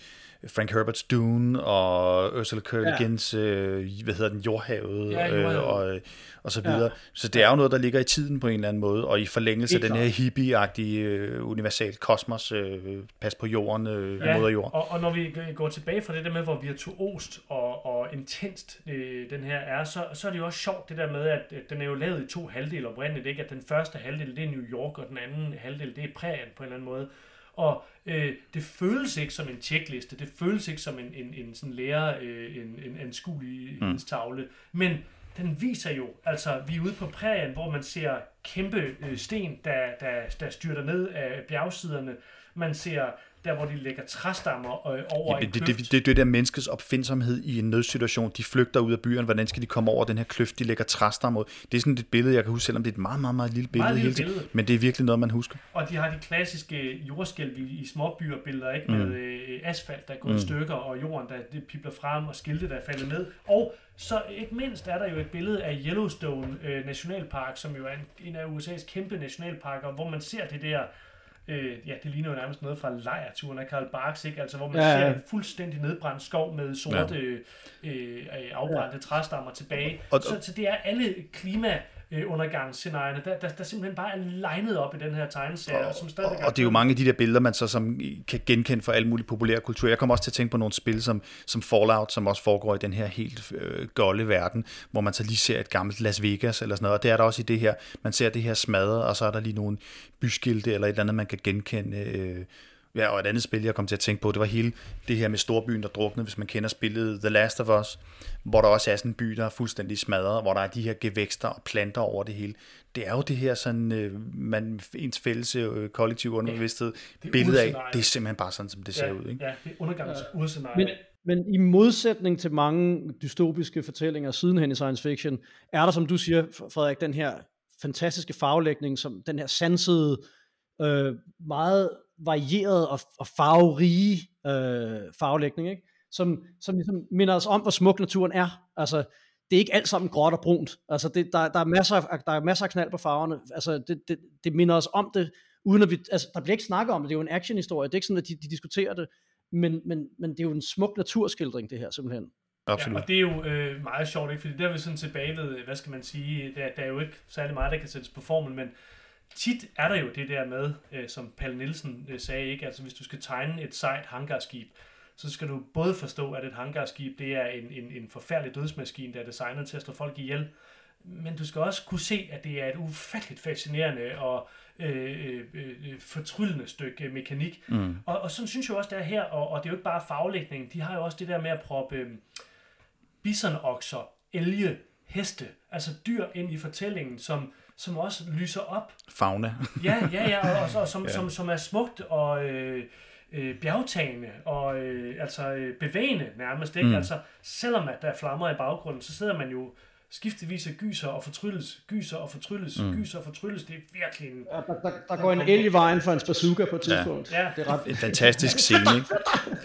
Frank Herberts Dune og Ursula K. Le Guin's, ja. øh, hvad hedder den, Jordhavet, ja, øh, og, og så videre. Ja. Så det er jo noget, der ligger i tiden på en eller anden måde, og i forlængelse af den her hippie-agtige øh, universal kosmos, øh, pas på jorden, øh, ja, moder jord. Og, og når vi går tilbage fra det der med, hvor virtuost og, og intenst øh, den her er, så, så er det jo også sjovt det der med, at, at den er jo lavet i to halvdele oprindeligt, ikke? at den første halvdel det er New York, og den anden halvdel det er prærien på en eller anden måde. Og øh, det føles ikke som en tjekliste, det føles ikke som en, en, en sådan lærer, øh, en, en anskuelighedstavle, mm. men den viser jo, altså vi er ude på prærien, hvor man ser kæmpe øh, sten, der, der, der styrter ned af bjergsiderne. Man ser der hvor de lægger træstammer øh, over ja, en det, det, det, det, der menneskets opfindsomhed i en nødsituation. De flygter ud af byen. Hvordan skal de komme over den her kløft, de lægger træstammer Det er sådan et billede, jeg kan huske, selvom det er et meget, meget, meget lille billede. Meget lille billede. Men det er virkelig noget, man husker. Og de har de klassiske jordskælv i, i småbyer billeder, ikke? med mm. øh, asfalt, der er gået mm. stykker, og jorden, der det pipler frem, og skilte, der er faldet ned. Og så ikke mindst er der jo et billede af Yellowstone øh, Nationalpark, som jo er en, en af USA's kæmpe nationalparker, hvor man ser det der Øh, ja, det ligner jo nærmest noget fra lejrturen af Karl Barks, ikke? Altså, hvor man ja, ja. ser en fuldstændig nedbrændt skov med sorte, ja. øh, afbrændte ja. træstammer tilbage. Og, så, så det er alle klima øh, undergangsscenarierne, der, der, der simpelthen bare er legnet op i den her tegneserie. Og, som stadig og, og det er jo mange af de der billeder, man så som kan genkende fra alle mulige populære kultur. Jeg kommer også til at tænke på nogle spil som, som Fallout, som også foregår i den her helt øh, golde verden, hvor man så lige ser et gammelt Las Vegas eller sådan noget. Og det er der også i det her. Man ser det her smadret, og så er der lige nogle byskilte eller et eller andet, man kan genkende. Øh, Ja, og et andet spil, jeg kom til at tænke på, det var hele det her med storbyen, der druknede, hvis man kender spillet The Last of Us, hvor der også er sådan en by, der er fuldstændig smadret, hvor der er de her gevækster og planter over det hele. Det er jo det her sådan, øh, man, ens fælles øh, kollektiv underbevidsthed ja, billede af, det er simpelthen bare sådan, som det ser ja, ud. Ikke? Ja, det er undergangs ja. Men, men i modsætning til mange dystopiske fortællinger sidenhen i science fiction, er der, som du siger, Frederik, den her fantastiske farvelægning, som den her sansede, øh, meget varieret og, og farverige øh, farvelægning, ikke? Som, som ligesom minder os om, hvor smuk naturen er. Altså, det er ikke alt sammen gråt og brunt. Altså, det, der, der, er masser af, der er masser af knald på farverne. Altså, det, det, det minder os om det, uden at vi, altså, der bliver ikke snakket om det. Det er jo en actionhistorie. Det er ikke sådan, at de, de diskuterer det. Men, men, men det er jo en smuk naturskildring, det her simpelthen. Absolut. Ja, og det er jo øh, meget sjovt, ikke? fordi der er vi sådan tilbage ved, hvad skal man sige, der, der er jo ikke særlig meget, der kan sættes på formel, men tit er der jo det der med, øh, som Palle Nielsen øh, sagde, ikke? Altså hvis du skal tegne et sejt hangarskib, så skal du både forstå, at et hangarskib det er en, en, en forfærdelig dødsmaskine, der er designet til at slå folk ihjel, men du skal også kunne se, at det er et ufatteligt fascinerende og øh, øh, øh, fortryllende stykke mekanik. Mm. Og, og sådan synes jeg også, det er her, og, og det er jo ikke bare faglægning, de har jo også det der med at proppe øh, bisonokser, elge, heste, altså dyr ind i fortællingen, som, som også lyser op. Fauna. ja, ja, ja, og, og, og som, [laughs] ja. som, som er smukt og øh, øh, bjergtagende og øh, altså øh, bevægende nærmest. Ikke? Mm. Altså, selvom at der er flammer i baggrunden, så sidder man jo skiftevis af gyser og fortrylles, gyser og fortrylles, mm. gyser og fortrylles. Det er virkelig en... Ja, der, der, der går en el i vejen for en bazooka på et tidspunkt. Ja. Det er ret... En fantastisk scene, ikke?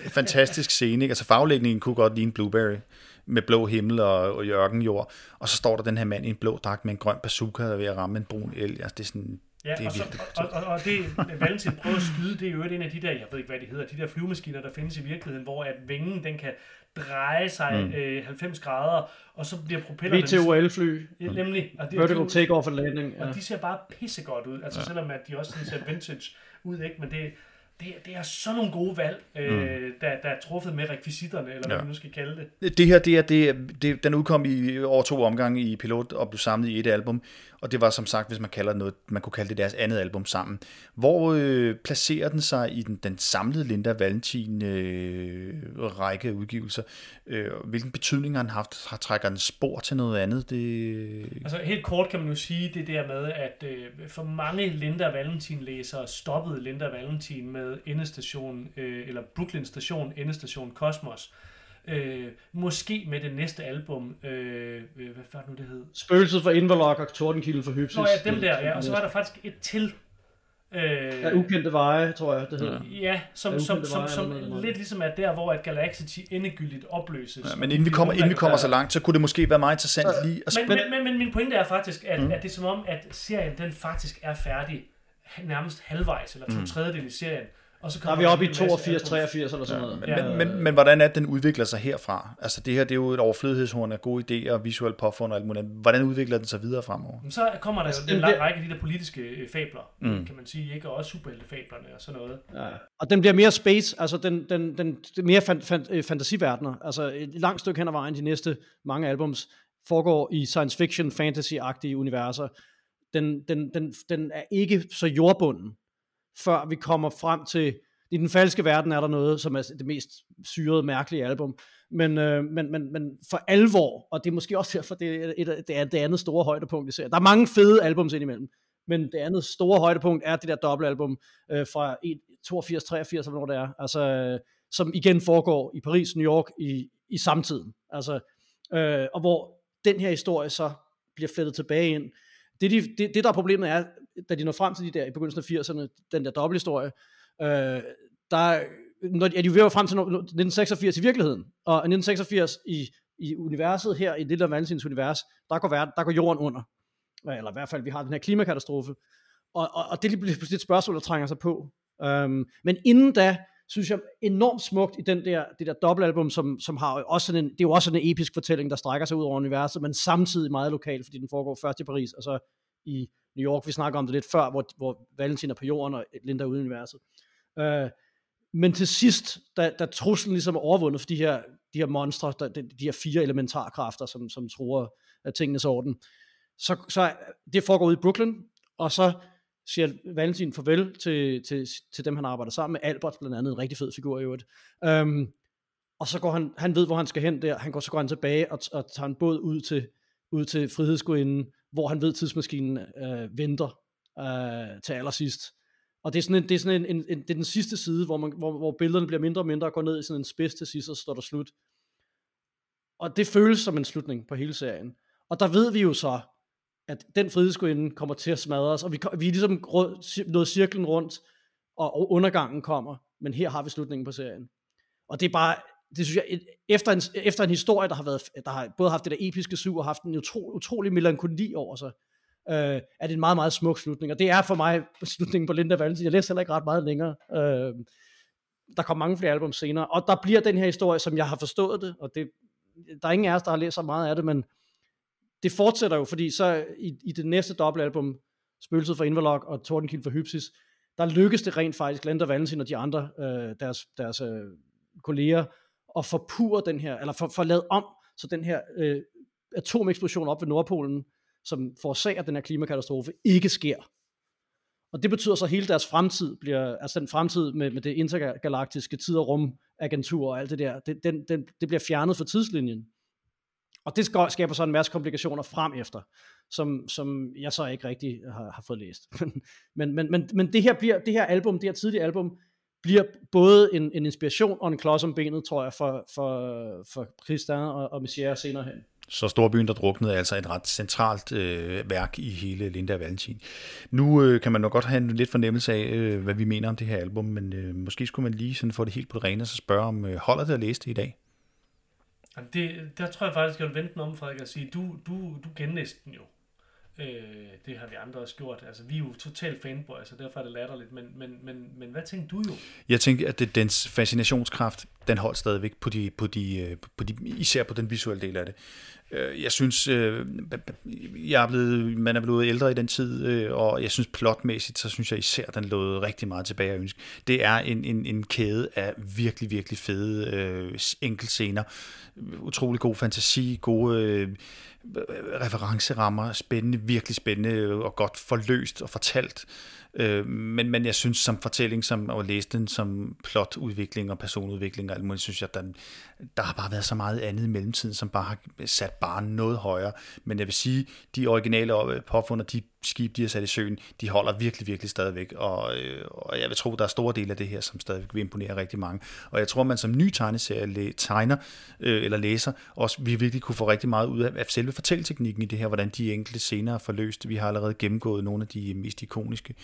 En [laughs] fantastisk scene, ikke? Altså faglægningen kunne godt ligne Blueberry med blå himmel og, og ørkenjord, og så står der den her mand i en blå dragt med en grøn bazooka, der er ved at ramme en brun el. Altså, det er sådan, Ja, det er og, så, og, og, og det Valentin prøver at skyde, det er jo en af de der, jeg ved ikke hvad det hedder, de der flyvemaskiner, der findes i virkeligheden, hvor at vingen den kan dreje sig mm. øh, 90 grader, og så bliver propellerne... VTOL-fly. Ja, nemlig. Og det, Vertical take-off and landing. Ja. Og de ser bare pissegodt ud, altså ja. selvom at de også sådan ser vintage ud, ikke? Men det, det, det er sådan nogle gode valg, øh, mm. der, der er truffet med rekvisitterne, eller hvad ja. man nu skal kalde det. Det her, det er, det, det, den udkom i over to omgange i pilot og blev samlet i et album, og det var som sagt, hvis man kalder noget, man kunne kalde det deres andet album sammen. Hvor øh, placerer den sig i den, den samlede Linda Valentin øh, række af udgivelser? Øh, hvilken betydning har den haft? Har trækker den spor til noget andet? Det... Altså helt kort kan man jo sige det der med, at øh, for mange Linda Valentin læsere stoppede Linda Valentin med endestation, øh, eller Brooklyn Station, endestation Cosmos. Øh, måske med det næste album, øh, hvad var det nu, det hed? Spøgelset for Inverlock og Tordenkilden for Hypsis. Nå ja, dem der, ja. Og så var der faktisk et til. Øh, ja, ukendte veje, tror jeg, det hedder. Ja, som, ja, som, som, som lidt ligesom er der, hvor at Galaxity endegyldigt opløses. Ja, men inden vi kommer, inden vi kommer så langt, så kunne det måske være meget interessant så, lige at men, men, men, men min pointe er faktisk, at, mm. at det er som om, at serien den faktisk er færdig nærmest halvvejs, eller to mm. tredjedel i serien. Og så der er vi oppe i 82, 83 eller sådan noget. Men, ja. men, men, men hvordan er det, den udvikler sig herfra? Altså det her, det er jo et overflødighedshorn af gode idéer, visuel påfund og alt muligt. Hvordan udvikler den sig videre fremover? Men så kommer der jo altså, en lang række af de der politiske øh, fabler, mm. kan man sige, ikke? Og også superheltefablerne og sådan noget. Ja. Og den bliver mere space, altså den, den, den, den mere fan, fan, øh, fantasiverdener. Altså et langt stykke hen ad vejen, de næste mange albums, foregår i science fiction, fantasy-agtige universer. Den, den, den, den er ikke så jordbunden, før vi kommer frem til, i den falske verden er der noget, som er det mest syrede, mærkelige album, men, øh, men, men, men for alvor, og det er måske også derfor, det er, et, det er det andet store højdepunkt i serien. Der er mange fede albums indimellem, men det andet store højdepunkt er det der dobbeltalbum øh, fra 82, 83, eller hvor det er, altså, øh, som igen foregår i Paris, New York i, i samtiden. Altså, øh, og hvor den her historie så bliver flettet tilbage ind. Det, de, det, det der er problemet er, da de når frem til de der i begyndelsen af 80'erne, den der dobbelthistorie, øh, der når, er de ved at frem til 1986 i virkeligheden, og 1986 i, i universet her, i det der Valentins univers, der går, verden, der går jorden under. Eller i hvert fald, vi har den her klimakatastrofe. Og, og, og det er lige et spørgsmål, der trænger sig på. Øhm, men inden da, synes jeg enormt smukt i den der, det der dobbeltalbum, som, som har også sådan en, det er jo også sådan en episk fortælling, der strækker sig ud over universet, men samtidig meget lokal, fordi den foregår først i Paris, og så i New York. Vi snakker om det lidt før, hvor, hvor Valentin er på jorden, og Linda er ude i universet. Øh, men til sidst, da, da truslen ligesom er overvundet for de her, de her monstre, der, de, de her fire elementarkræfter, som, som tror af tingenes orden, så, så det foregår ude i Brooklyn, og så siger Valentin farvel til, til, til dem, han arbejder sammen med. Albert blandt andet, en rigtig fed figur i øvrigt. Um, og så går han, han ved, hvor han skal hen der. Han går, så går han tilbage og, og tager en båd ud til, ud til frihedsgudinden, hvor han ved, tidsmaskinen øh, venter øh, til allersidst. Og det er sådan, en, det er sådan en, en, en, det er den sidste side, hvor, man, hvor, hvor billederne bliver mindre og mindre og går ned i sådan en spids til sidst, og så står der slut. Og det føles som en slutning på hele serien. Og der ved vi jo så, at den frihedsgudinde kommer til at smadre os, og vi, vi er ligesom nået cirklen rundt, og undergangen kommer, men her har vi slutningen på serien. Og det er bare, det synes jeg, efter en, efter en historie, der har, været, der har både haft det der episke sug, og haft en utro, utrolig melankoli over sig, øh, er det en meget, meget smuk slutning. Og det er for mig slutningen på Linda Valentin. Jeg læser heller ikke ret meget længere. Øh, der kommer mange flere album senere. Og der bliver den her historie, som jeg har forstået det, og det, der er ingen af os, der har læst så meget af det, men det fortsætter jo, fordi så i, i det næste dobbeltalbum, Spøgelset for Inverlock og Tordenkild for Hypsis, der lykkes det rent faktisk, Linda Valentin og de andre, øh, deres, deres øh, kolleger, at forpure den her, eller for, for lavet om, så den her øh, atomeksplosion op ved Nordpolen, som forårsager den her klimakatastrofe, ikke sker. Og det betyder så, at hele deres fremtid bliver, altså den fremtid med, med det intergalaktiske tid- og rumagentur og alt det der, det, den, den, det bliver fjernet fra tidslinjen. Og det skaber så en masse komplikationer frem efter, som, som jeg så ikke rigtig har, har fået læst. [laughs] men, men, men, men det her bliver, det her album, det her tidlige album, bliver både en, en inspiration og en klods om benet, tror jeg, for, for, for Christian og, og Messier senere hen. Så Storbyen, der druknede, er altså et ret centralt øh, værk i hele Linda Valentin. Nu øh, kan man nok godt have en lidt fornemmelse af, øh, hvad vi mener om det her album, men øh, måske skulle man lige sådan få det helt på det rene, og så spørge om, øh, holder det at læse det i dag? Det, der tror jeg faktisk, jeg vil vente om, Frederik, og sige, du, du, du genlæste den jo. Øh, det har vi andre også gjort. Altså, vi er jo totalt fanboys, så derfor er det latterligt. Men, men, men, men hvad tænker du jo? Jeg tænker, at det, dens fascinationskraft, den holdt stadigvæk på de, på de, øh, på de, især på den visuelle del af det. Øh, jeg synes, øh, jeg er blevet, man er blevet ældre i den tid, og jeg synes plotmæssigt, så synes jeg især, den lå rigtig meget tilbage at ønske. Det er en, en, en kæde af virkelig, virkelig fede øh, enkeltscener. Utrolig god fantasi, gode... Øh, referencerammer, spændende, virkelig spændende og godt forløst og fortalt. Øh, men, men jeg synes som fortælling, som at læse den som plotudvikling og personudvikling og alt muligt, synes jeg, den, der har bare været så meget andet i mellemtiden, som bare har sat bare noget højere. Men jeg vil sige, de originale påfund de skib, de har sat i søen, de holder virkelig, virkelig stadigvæk. Og, øh, og jeg vil tro, der er store dele af det her, som stadigvæk vil imponere rigtig mange. Og jeg tror, man som ny tegneserie tegner øh, eller læser, også vi virkelig kunne få rigtig meget ud af, af selve fortælleteknikken i det her, hvordan de enkelte scener er forløst. Vi har allerede gennemgået nogle af de mest ikoniske.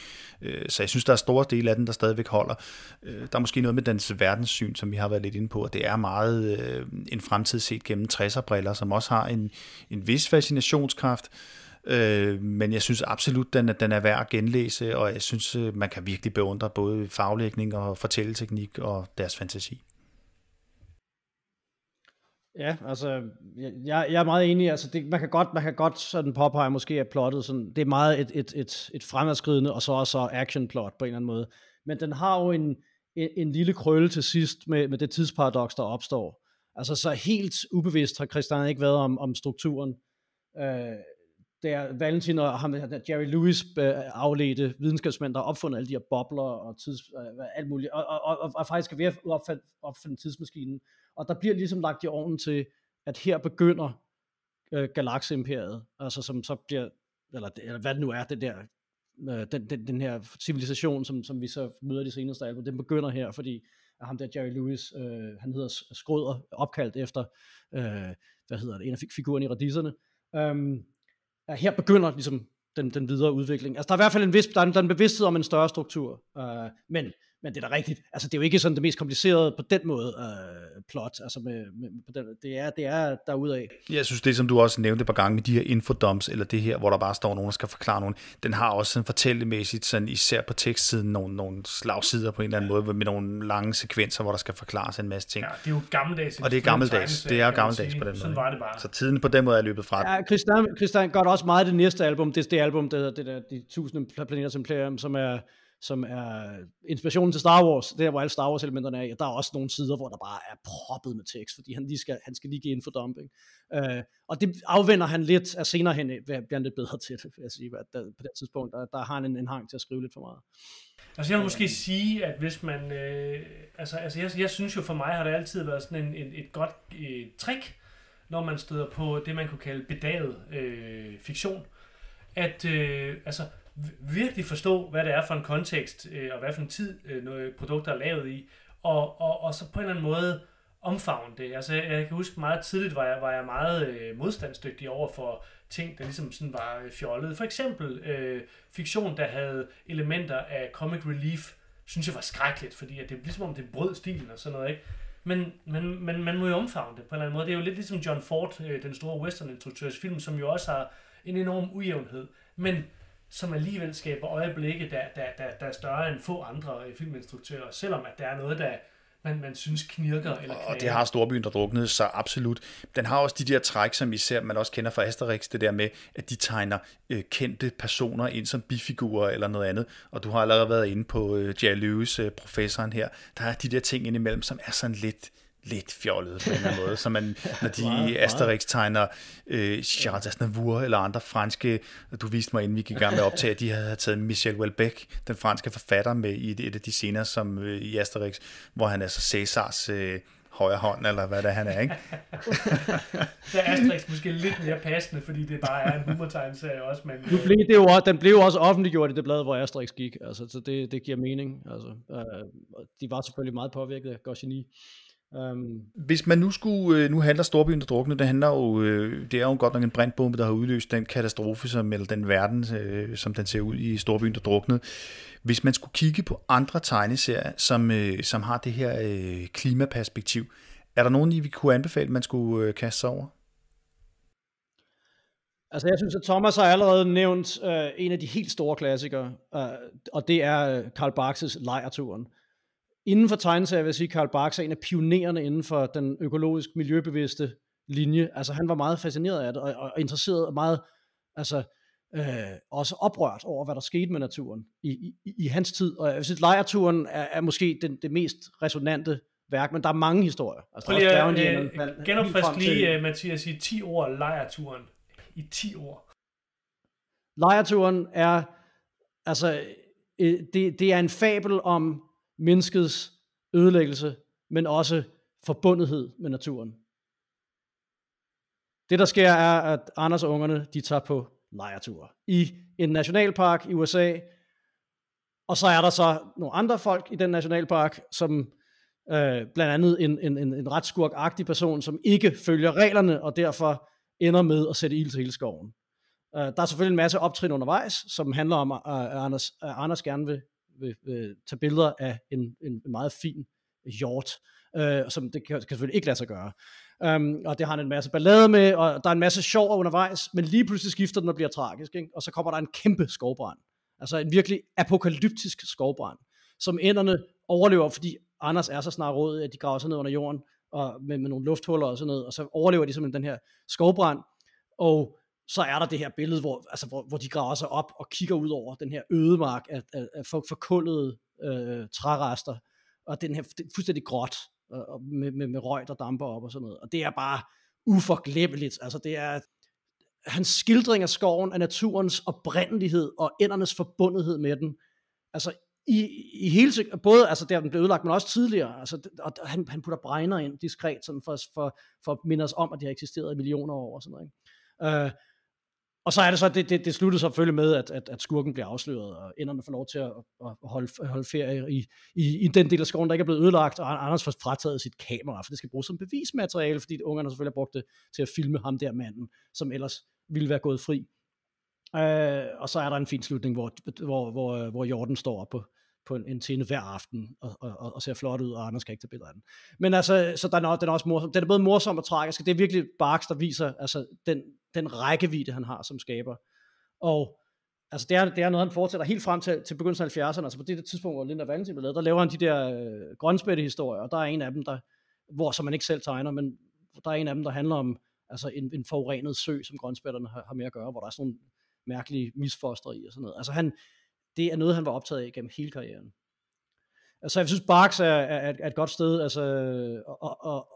Øh, så jeg synes, der er store dele af den, der stadigvæk holder. Øh, der er måske noget med dens verdenssyn, som vi har været lidt inde på, og det er meget øh, en fremtid set gennem 60'er-briller, som også har en, en vis fascinationskraft, Øh, men jeg synes absolut, den, den er værd at genlæse, og jeg synes, øh, man kan virkelig beundre både faglægning og fortælleteknik og deres fantasi. Ja, altså, jeg, jeg er meget enig. Altså, det, man, kan godt, man kan godt sådan påpege måske, at plottet sådan, det er meget et, et, et, et fremadskridende, og så også action plot på en eller anden måde. Men den har jo en, en, en lille krølle til sidst med, med det tidsparadoks, der opstår. Altså, så helt ubevidst har Christian ikke været om, om strukturen. Øh, der Valentin og ham, der Jerry Lewis øh, afledte videnskabsmænd, der har opfundet alle de her bobler og tids, øh, alt muligt, og, og, og, og faktisk er ved at opfinde, opfinde tidsmaskinen. Og der bliver ligesom lagt i ovnen til, at her begynder øh, galakseimperiet, altså som så bliver, eller, eller hvad det nu er, det der, øh, den, den, den her civilisation, som, som vi så møder de seneste album, den begynder her, fordi øh, ham der Jerry Lewis, øh, han hedder Skrøder, opkaldt efter, øh, hvad hedder det, en af figurerne i radisserne, um, øhm, her begynder ligesom den, den videre udvikling. Altså der er i hvert fald en vis, der er en, der er en bevidsthed om en større struktur, øh, men men det er da rigtigt. Altså, det er jo ikke sådan det mest komplicerede på den måde øh, plot. Altså, med, med, på den, det, er, det er derudaf. Jeg synes, det som du også nævnte et par gange med de her infodumps, eller det her, hvor der bare står nogen, der skal forklare nogen, den har også sådan fortællemæssigt, sådan, især på tekstsiden, nogle, nogle slagsider på en eller anden måde, med nogle lange sekvenser, hvor der skal forklares en masse ting. Ja, det er jo gammeldags. Og det er gammeldags. Det er gammeldags på den måde. Sådan var det bare. Så tiden på den måde er løbet fra. Ja, Christian, Christian gør det også meget det næste album. Det er det album, det hedder det der, De Tusinde Planeter, som er som er inspirationen til Star Wars, der hvor alle Star Wars elementerne er, og der er også nogle sider, hvor der bare er proppet med tekst, fordi han, lige skal, han skal lige give info dumping. Øh, og det afvender han lidt, af senere hen bliver han lidt bedre til det, vil jeg sige, der, på det tidspunkt, der, der har han en, en hang til at skrive lidt for meget. Altså jeg vil måske sige, at hvis man, øh, altså, altså jeg, jeg synes jo for mig har det altid været sådan en, en, et godt øh, trick, når man støder på det, man kunne kalde bedaget øh, fiktion, at øh, altså virkelig forstå, hvad det er for en kontekst, øh, og hvad for en tid øh, noget produkter er lavet i, og, og, og så på en eller anden måde omfavne det. Altså, jeg, jeg kan huske meget tidligt, var jeg, var jeg meget øh, modstandsdygtig over for ting, der ligesom sådan var fjollede. fjollet. For eksempel øh, fiktion, der havde elementer af comic relief, synes jeg var skrækkeligt, fordi at det er ligesom om det brød stilen og sådan noget, ikke? Men, men, men man må jo omfavne det på en eller anden måde. Det er jo lidt ligesom John Ford, øh, den store western-instruktørs film, som jo også har en enorm ujævnhed. Men som alligevel skaber øjeblikke, der, der, der, der er større end få andre filminstruktører, selvom at der er noget, der man, man synes knirker eller knager. Og det har Storbyen, der druknede så absolut. Den har også de der træk, som især man også kender fra Asterix, det der med, at de tegner øh, kendte personer ind som bifigurer eller noget andet. Og du har allerede været inde på øh, Jerry Lewis, øh, professoren her. Der er de der ting indimellem, som er sådan lidt lidt fjollet på en eller anden måde. Så man, [laughs] når de Asterix tegner øh, Charles Aznavour eller andre franske, du viste mig inden vi gik i gang med at optage, at de havde taget Michel Houellebecq, den franske forfatter, med i et af de scener som øh, i Asterix, hvor han er så Cæsars øh, højre hånd, eller hvad det han er, ikke? [laughs] der er Asterix måske lidt mere passende, fordi det bare er en humortegnserie også, men... Nu blev det jo, også- den blev jo også offentliggjort i det blad, hvor Asterix gik, altså, så det, det giver mening. Altså, øh, og de var selvfølgelig meget påvirket af Goscinny. Um, Hvis man nu skulle, øh, nu handler Storbyen der drukne, det handler jo, øh, det er jo godt nok en brandbombe, der har udløst den katastrofe, som, eller den verden, øh, som den ser ud i Storbyen der drukne. Hvis man skulle kigge på andre tegneserier, som, øh, som har det her øh, klimaperspektiv, er der nogen, I vi kunne anbefale, man skulle øh, kaste sig over? altså jeg synes, at Thomas har allerede nævnt øh, en af de helt store klassikere, øh, og det er øh, Karl Barks' Lejrturen. Inden for tegneserier vil jeg sige, at Karl Barks er en af pionererne inden for den økologisk miljøbevidste linje. Altså han var meget fascineret af det, og, og interesseret og meget, altså øh, også oprørt over, hvad der skete med naturen i, i, i hans tid. Og jeg synes, Lejrturen er, er måske den, det mest resonante værk, men der er mange historier. Altså, Prøv lige at øh, genopfrisk frem til- lige, øh, Mathias, i 10 år lejrturen. I 10 år. Lejrturen er, altså, øh, det, det er en fabel om menneskets ødelæggelse, men også forbundethed med naturen. Det, der sker, er, at Anders og ungerne, de tager på lejertur i en nationalpark i USA, og så er der så nogle andre folk i den nationalpark, som øh, blandt andet en, en, en, en ret skurkagtig person, som ikke følger reglerne, og derfor ender med at sætte ild til hele skoven. Uh, der er selvfølgelig en masse optrin undervejs, som handler om, at uh, Anders, uh, Anders gerne vil, vil, vil tage billeder af en, en, meget fin hjort, øh, som det kan, kan selvfølgelig ikke lade sig gøre. Um, og det har han en masse ballade med, og der er en masse sjov undervejs, men lige pludselig skifter den og bliver tragisk, ikke? og så kommer der en kæmpe skovbrand. Altså en virkelig apokalyptisk skovbrand, som enderne overlever, fordi Anders er så snart råd, at de graver sig ned under jorden, og med, med nogle lufthuller og sådan noget, og så overlever de simpelthen den her skovbrand, og så er der det her billede, hvor, altså, hvor, hvor de graver sig op og kigger ud over den her ødemark af, af, af forkullede øh, trærester, og den her det er fuldstændig gråt, og, og med, med, med røg, der damper op og sådan noget. Og det er bare uforglemmeligt. Altså det er hans skildring af skoven, af naturens oprindelighed og ændernes forbundethed med den. Altså i, i hele både altså der den blev ødelagt, men også tidligere. Altså, og han, han putter bregner ind diskret, sådan for, for, for at minde os om, at de har eksisteret i millioner år og sådan noget. Ikke? Uh, og så er det så, det, det, det sluttede selvfølgelig med, at, at, at skurken bliver afsløret, og enderne får lov til at, at holde, holde ferie i, i, i den del af skoven, der ikke er blevet ødelagt, og Anders får frataget sit kamera, for det skal bruges som bevismateriale, fordi ungerne selvfølgelig har brugt det til at filme ham der manden, som ellers ville være gået fri. Øh, og så er der en fin slutning, hvor, hvor, hvor, hvor Jordan står op på, på en, en tinde hver aften og, og, og, ser flot ud, og Anders kan ikke tage billeder af den. Men altså, så der er, den er også morsom. Den er både morsom og tragisk. Det er virkelig Barks, der viser altså, den, den rækkevidde, han har som skaber. Og altså, det, er, det er noget, han fortsætter helt frem til, til begyndelsen af 70'erne. Altså på det tidspunkt, hvor Linda Valentin blev lavet, der laver han de der øh, grønspætte-historier, og der er en af dem, der, hvor som man ikke selv tegner, men der er en af dem, der handler om altså en, en forurenet sø, som grønspætterne har, har med at gøre, hvor der er sådan nogle mærkelige misfoster i og sådan noget. Altså han, det er noget, han var optaget af gennem hele karrieren. Altså jeg synes, Barks er, er, er et godt sted, altså, og, og,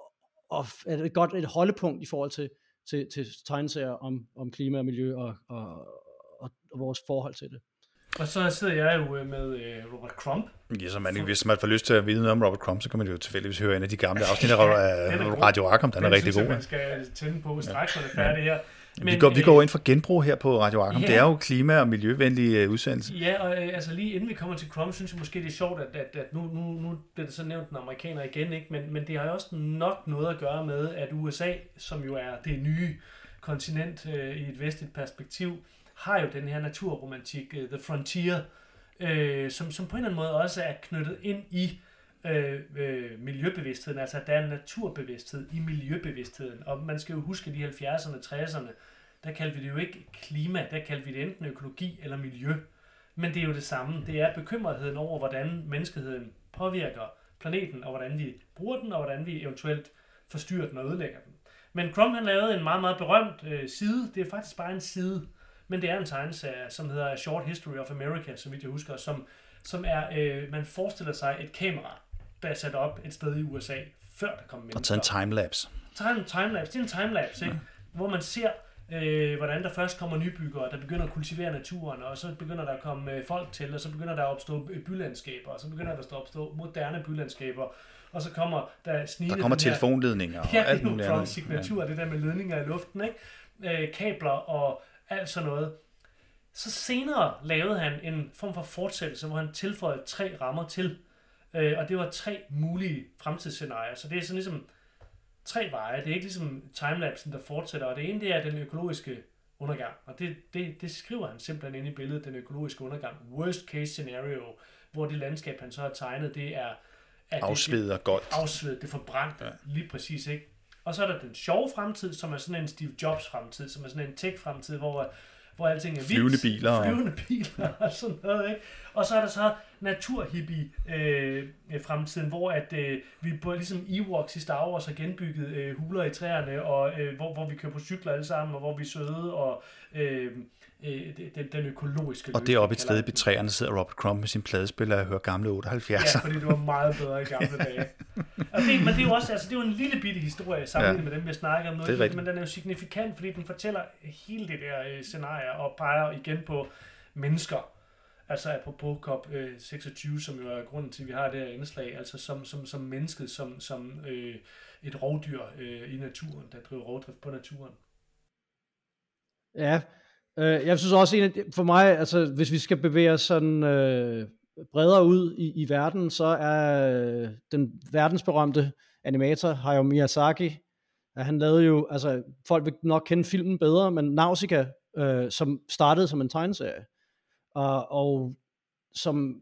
og er et godt et holdepunkt i forhold til, til, til tegneserier om, om klima og miljø og, og, og, og vores forhold til det. Og så sidder jeg jo øh, med øh, Robert Crump. Ja, så man, hvis man får lyst til at vide noget om Robert Crumb, så kan man jo tilfældigvis høre en af de gamle [laughs] afsnit af den god. Radio Arkham. Den er rigtig synes jeg, god. man skal tænde på straks, når det er færdigt her. Men, vi, går, vi øh, går ind for genbrug her på Radio Arkham. Ja. Det er jo klima- og miljøvenlig øh, udsendelse. Ja, og øh, altså lige inden vi kommer til Crumb, synes jeg måske, det er sjovt, at, at, at nu, nu, nu bliver det så nævnt den amerikaner igen, ikke? Men, men det har jo også nok noget at gøre med, at USA, som jo er det nye kontinent øh, i et vestligt perspektiv, har jo den her naturromantik, øh, The Frontier, øh, som, som på en eller anden måde også er knyttet ind i øh, Øh, øh, miljøbevidstheden, altså at der er en naturbevidsthed i miljøbevidstheden. Og man skal jo huske, at de 70'erne, 60'erne, der kaldte vi det jo ikke klima, der kaldte vi det enten økologi eller miljø. Men det er jo det samme. Det er bekymretheden over, hvordan menneskeheden påvirker planeten, og hvordan vi bruger den, og hvordan vi eventuelt forstyrrer den og ødelægger den. Men Crumb han lavede en meget, meget berømt øh, side. Det er faktisk bare en side, men det er en tegneserie, som hedder Short History of America, som vidt jeg husker, som, som er, øh, man forestiller sig et kamera, der er sat op et sted i USA før der kom mennesker. Og taget en timelapse. En timelapse. Det er en timelapse, ikke? hvor man ser, øh, hvordan der først kommer nybyggere, der begynder at kultivere naturen, og så begynder der at komme øh, folk til, og så begynder der at opstå øh, bylandskaber, og så begynder der at opstå moderne bylandskaber, og så kommer der snigende... Der kommer den her- telefonledninger og [laughs] Ja, alt det er muligt andet. signatur, det der med ledninger i luften, ikke? Øh, kabler og alt sådan noget. Så senere lavede han en form for fortsættelse, hvor han tilføjede tre rammer til. Øh, og det var tre mulige fremtidsscenarier. Så det er sådan ligesom tre veje. Det er ikke ligesom timelapsen, der fortsætter. Og det ene, det er den økologiske undergang. Og det, det, det skriver han simpelthen ind i billedet, den økologiske undergang. Worst case scenario, hvor det landskab, han så har tegnet, det er... At det- Afsved og godt. afsvedet, det forbrændte, ja. lige præcis, ikke? Og så er der den sjove fremtid, som er sådan en Steve Jobs fremtid, som er sådan en tech fremtid, hvor, hvor alting er vildt. Flyvende biler Flyvende biler og sådan noget, ikke? Og så er der så naturhippie øh, fremtiden, hvor at øh, vi på ligesom Ewoks i Star Wars har genbygget øh, huler i træerne, og øh, hvor, hvor vi kører på cykler alle sammen, og hvor vi er søde, og øh, øh, den, den økologiske Og det er oppe et sted i træerne sidder Robert Crumb med sin pladespiller og hører gamle 78'er. Ja, fordi det var meget bedre i gamle dage. Og det, men det er jo også altså, det er jo en lille bitte historie sammenlignet Ja. med dem, vi snakker om. Det Noget, rigtigt. men den er jo signifikant, fordi den fortæller hele det der øh, scenarie og peger igen på mennesker. Altså apropos COP26, øh, som jo er grunden til, at vi har det her indslag, altså som, som, som mennesket, som, som øh, et rovdyr øh, i naturen, der driver rovdrift på naturen. Ja, øh, jeg synes også, en af de- for mig, altså hvis vi skal bevæge os sådan øh, bredere ud i, i verden, så er øh, den verdensberømte animator Hayao Miyazaki, at han lavede jo, altså folk vil nok kende filmen bedre, men Nausicaa, øh, som startede som en tegneserie, og, og som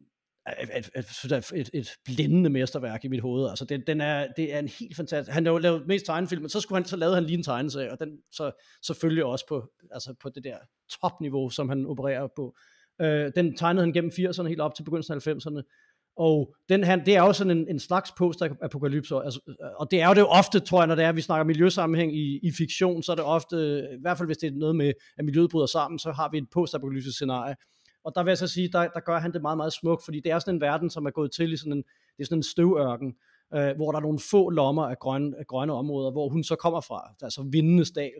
et, et, et, et, blændende mesterværk i mit hoved. Altså, det, den er, det er en helt fantastisk... Han har jo lavet mest tegnefilm, men så, skulle han, så lavede han lige en tegneserie, og den så selvfølgelig også på, altså på det der topniveau, som han opererer på. Øh, den tegnede han gennem 80'erne, helt op til begyndelsen af 90'erne. Og den her, det er jo sådan en, en slags post-apokalypse, altså, og det er jo det jo ofte, tror jeg, når det er, at vi snakker miljøsammenhæng i, i fiktion, så er det ofte, i hvert fald hvis det er noget med, at miljøet bryder sammen, så har vi et post-apokalyptisk scenarie. Og der vil jeg så sige, der, der gør han det meget, meget smukt, fordi det er sådan en verden, som er gået til i sådan en, det er sådan en støvørken, øh, hvor der er nogle få lommer af grønne, af grønne områder, hvor hun så kommer fra, altså vindenes dal,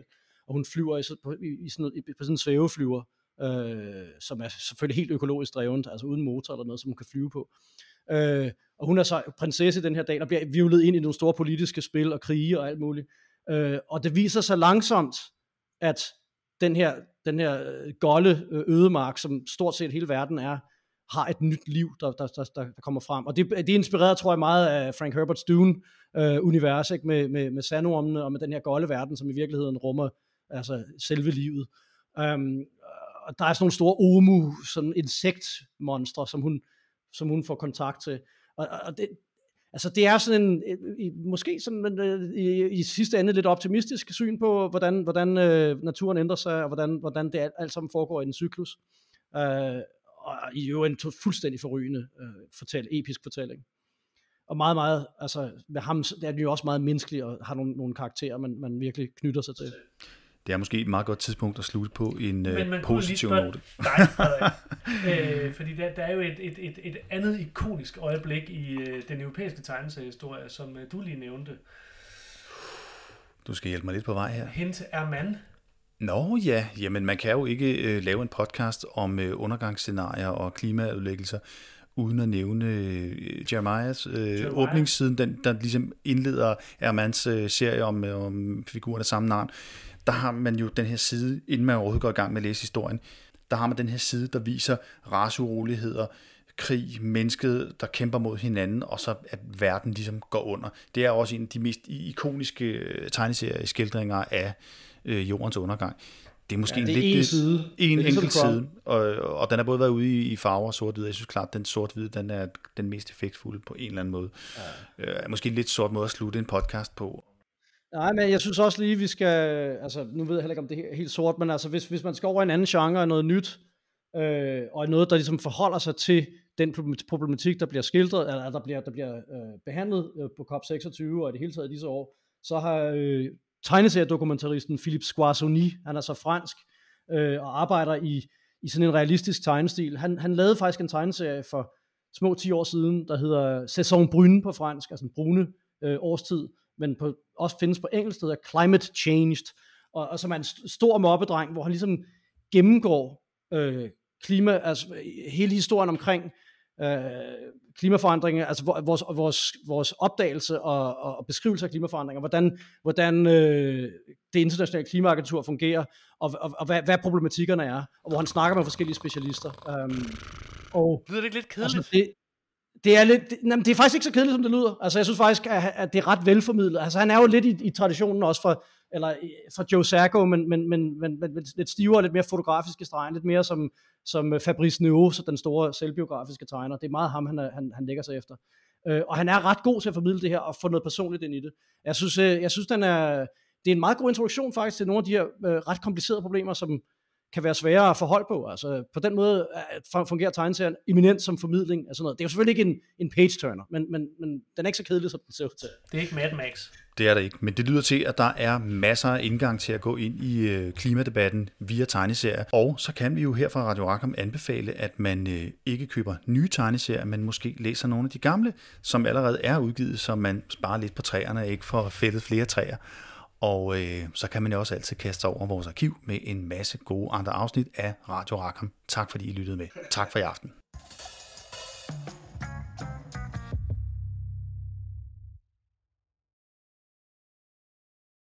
og hun flyver i, så- på, i, i sådan, i, på sådan en svæveflyver, øh, som er selvfølgelig helt økologisk drevet, altså uden motor eller noget, som hun kan flyve på. Øh, og hun er så prinsesse den her dag, og bliver vivlet ind i nogle store politiske spil og krige og alt muligt. Øh, og det viser sig langsomt, at den her, den her øh, golde øh, ødemark, som stort set hele verden er, har et nyt liv, der, der, der, der, kommer frem. Og det, det er inspireret, tror jeg, meget af Frank Herberts Dune-univers, øh, Med, med, med sandormene og med den her golde verden, som i virkeligheden rummer altså selve livet. Um, og der er sådan nogle store omu, sådan insektmonstre, som hun, som hun får kontakt til. Og- og det, altså det er sådan en, måske sådan øh, i, i sidste ende lidt optimistisk syn på, hvordan, hvordan øh, naturen ændrer sig, og hvordan, hvordan det alt, alt sammen foregår i en cyklus. Øh, og i jo en fuldstændig forrygende øh, fortæl, episk fortælling. Og meget, meget, altså med ham, der er den jo også meget menneskelig, og har nogle, nogle karakterer, man, man virkelig knytter sig til. Altså, det er måske et meget godt tidspunkt at slutte på en Men øh, man kunne positiv spørge note. dig, Frederik. [laughs] øh, fordi der, der er jo et, et, et, et andet ikonisk øjeblik i øh, den europæiske tegneseriehistorie, som øh, du lige nævnte. Du skal hjælpe mig lidt på vej her. Hint er man. Nå ja, jamen man kan jo ikke øh, lave en podcast om øh, undergangsscenarier og klimaudlæggelser, uden at nævne øh, Jeremiahs øh, Jeremiah. åbningssiden, den, der ligesom indleder Ermans øh, serie om, øh, om figuren af samme navn. Der har man jo den her side, inden man overhovedet går i gang med at læse historien, der har man den her side, der viser raceuroligheder, krig, mennesket, der kæmper mod hinanden, og så at verden ligesom går under. Det er også en af de mest ikoniske øh, tegneserieskildringer af øh, jordens undergang. Det er måske Ja, en det er lidt... én side. En Det er ligesom enkelt Trump. side, og, og den er både været ude i, i farver og sort-hvid. Jeg synes klart, den sort-hvid, den er den mest effektfulde på en eller anden måde. Ja. Øh, måske en lidt sort måde at slutte en podcast på. Nej, men jeg synes også lige, vi skal, altså nu ved jeg heller ikke, om det er helt sort, men altså hvis, hvis man skal over i en anden genre og noget nyt, øh, og noget, der ligesom forholder sig til den problematik, der bliver skildret, eller der bliver, der bliver øh, behandlet øh, på COP26 og i det hele taget i disse år, så har øh, tegneseriedokumentaristen Philippe Squarzoni, han er så fransk, øh, og arbejder i, i sådan en realistisk tegnestil. Han, han lavede faktisk en tegneserie for små 10 år siden, der hedder Saison Brune på fransk, altså en brune øh, årstid, men på, også findes på engelsk, hedder Climate Changed, og, og som er en stor mobbedreng, hvor han ligesom gennemgår øh, klima, altså hele historien omkring øh, klimaforandringer, altså vores, vores, vores opdagelse og, og beskrivelse af klimaforandringer, hvordan, hvordan øh, det internationale klimaagentur fungerer, og, og, og hvad, hvad problematikkerne er, og hvor han snakker med forskellige specialister. Um, og, lyder det ikke lidt kedeligt? Altså, det, det er, lidt, det, jamen, det er faktisk ikke så kedeligt, som det lyder. Altså, jeg synes faktisk, at, at det er ret velformidlet. Altså, han er jo lidt i, i traditionen også for, eller fra Joe Sacco, men, men, men, men, men lidt stivere, lidt mere fotografiske streger, lidt mere som, som øh, Fabrice Neu, så den store selvbiografiske tegner. Det er meget ham, han, han, han lægger sig efter. Øh, og han er ret god til at formidle det her, og få noget personligt ind i det. Jeg synes, øh, jeg synes den er, det er en meget god introduktion faktisk til nogle af de her øh, ret komplicerede problemer, som, kan være sværere at forholde på. Altså, på den måde fungerer tegneserien eminent som formidling af sådan noget. Det er jo selvfølgelig ikke en, en page-turner, men, men, men den er ikke så kedelig, som den ser ud til. Det er ikke Mad Max. Det er det ikke, men det lyder til, at der er masser af indgang til at gå ind i øh, klimadebatten via tegneserier. Og så kan vi jo her fra Radio Rackham anbefale, at man øh, ikke køber nye tegneserier, men måske læser nogle af de gamle, som allerede er udgivet, så man sparer lidt på træerne og ikke får fældet flere træer. Og øh, så kan man jo også altid kaste over vores arkiv med en masse gode andre afsnit af Radio Rackham. Tak fordi I lyttede med. Tak for i aften.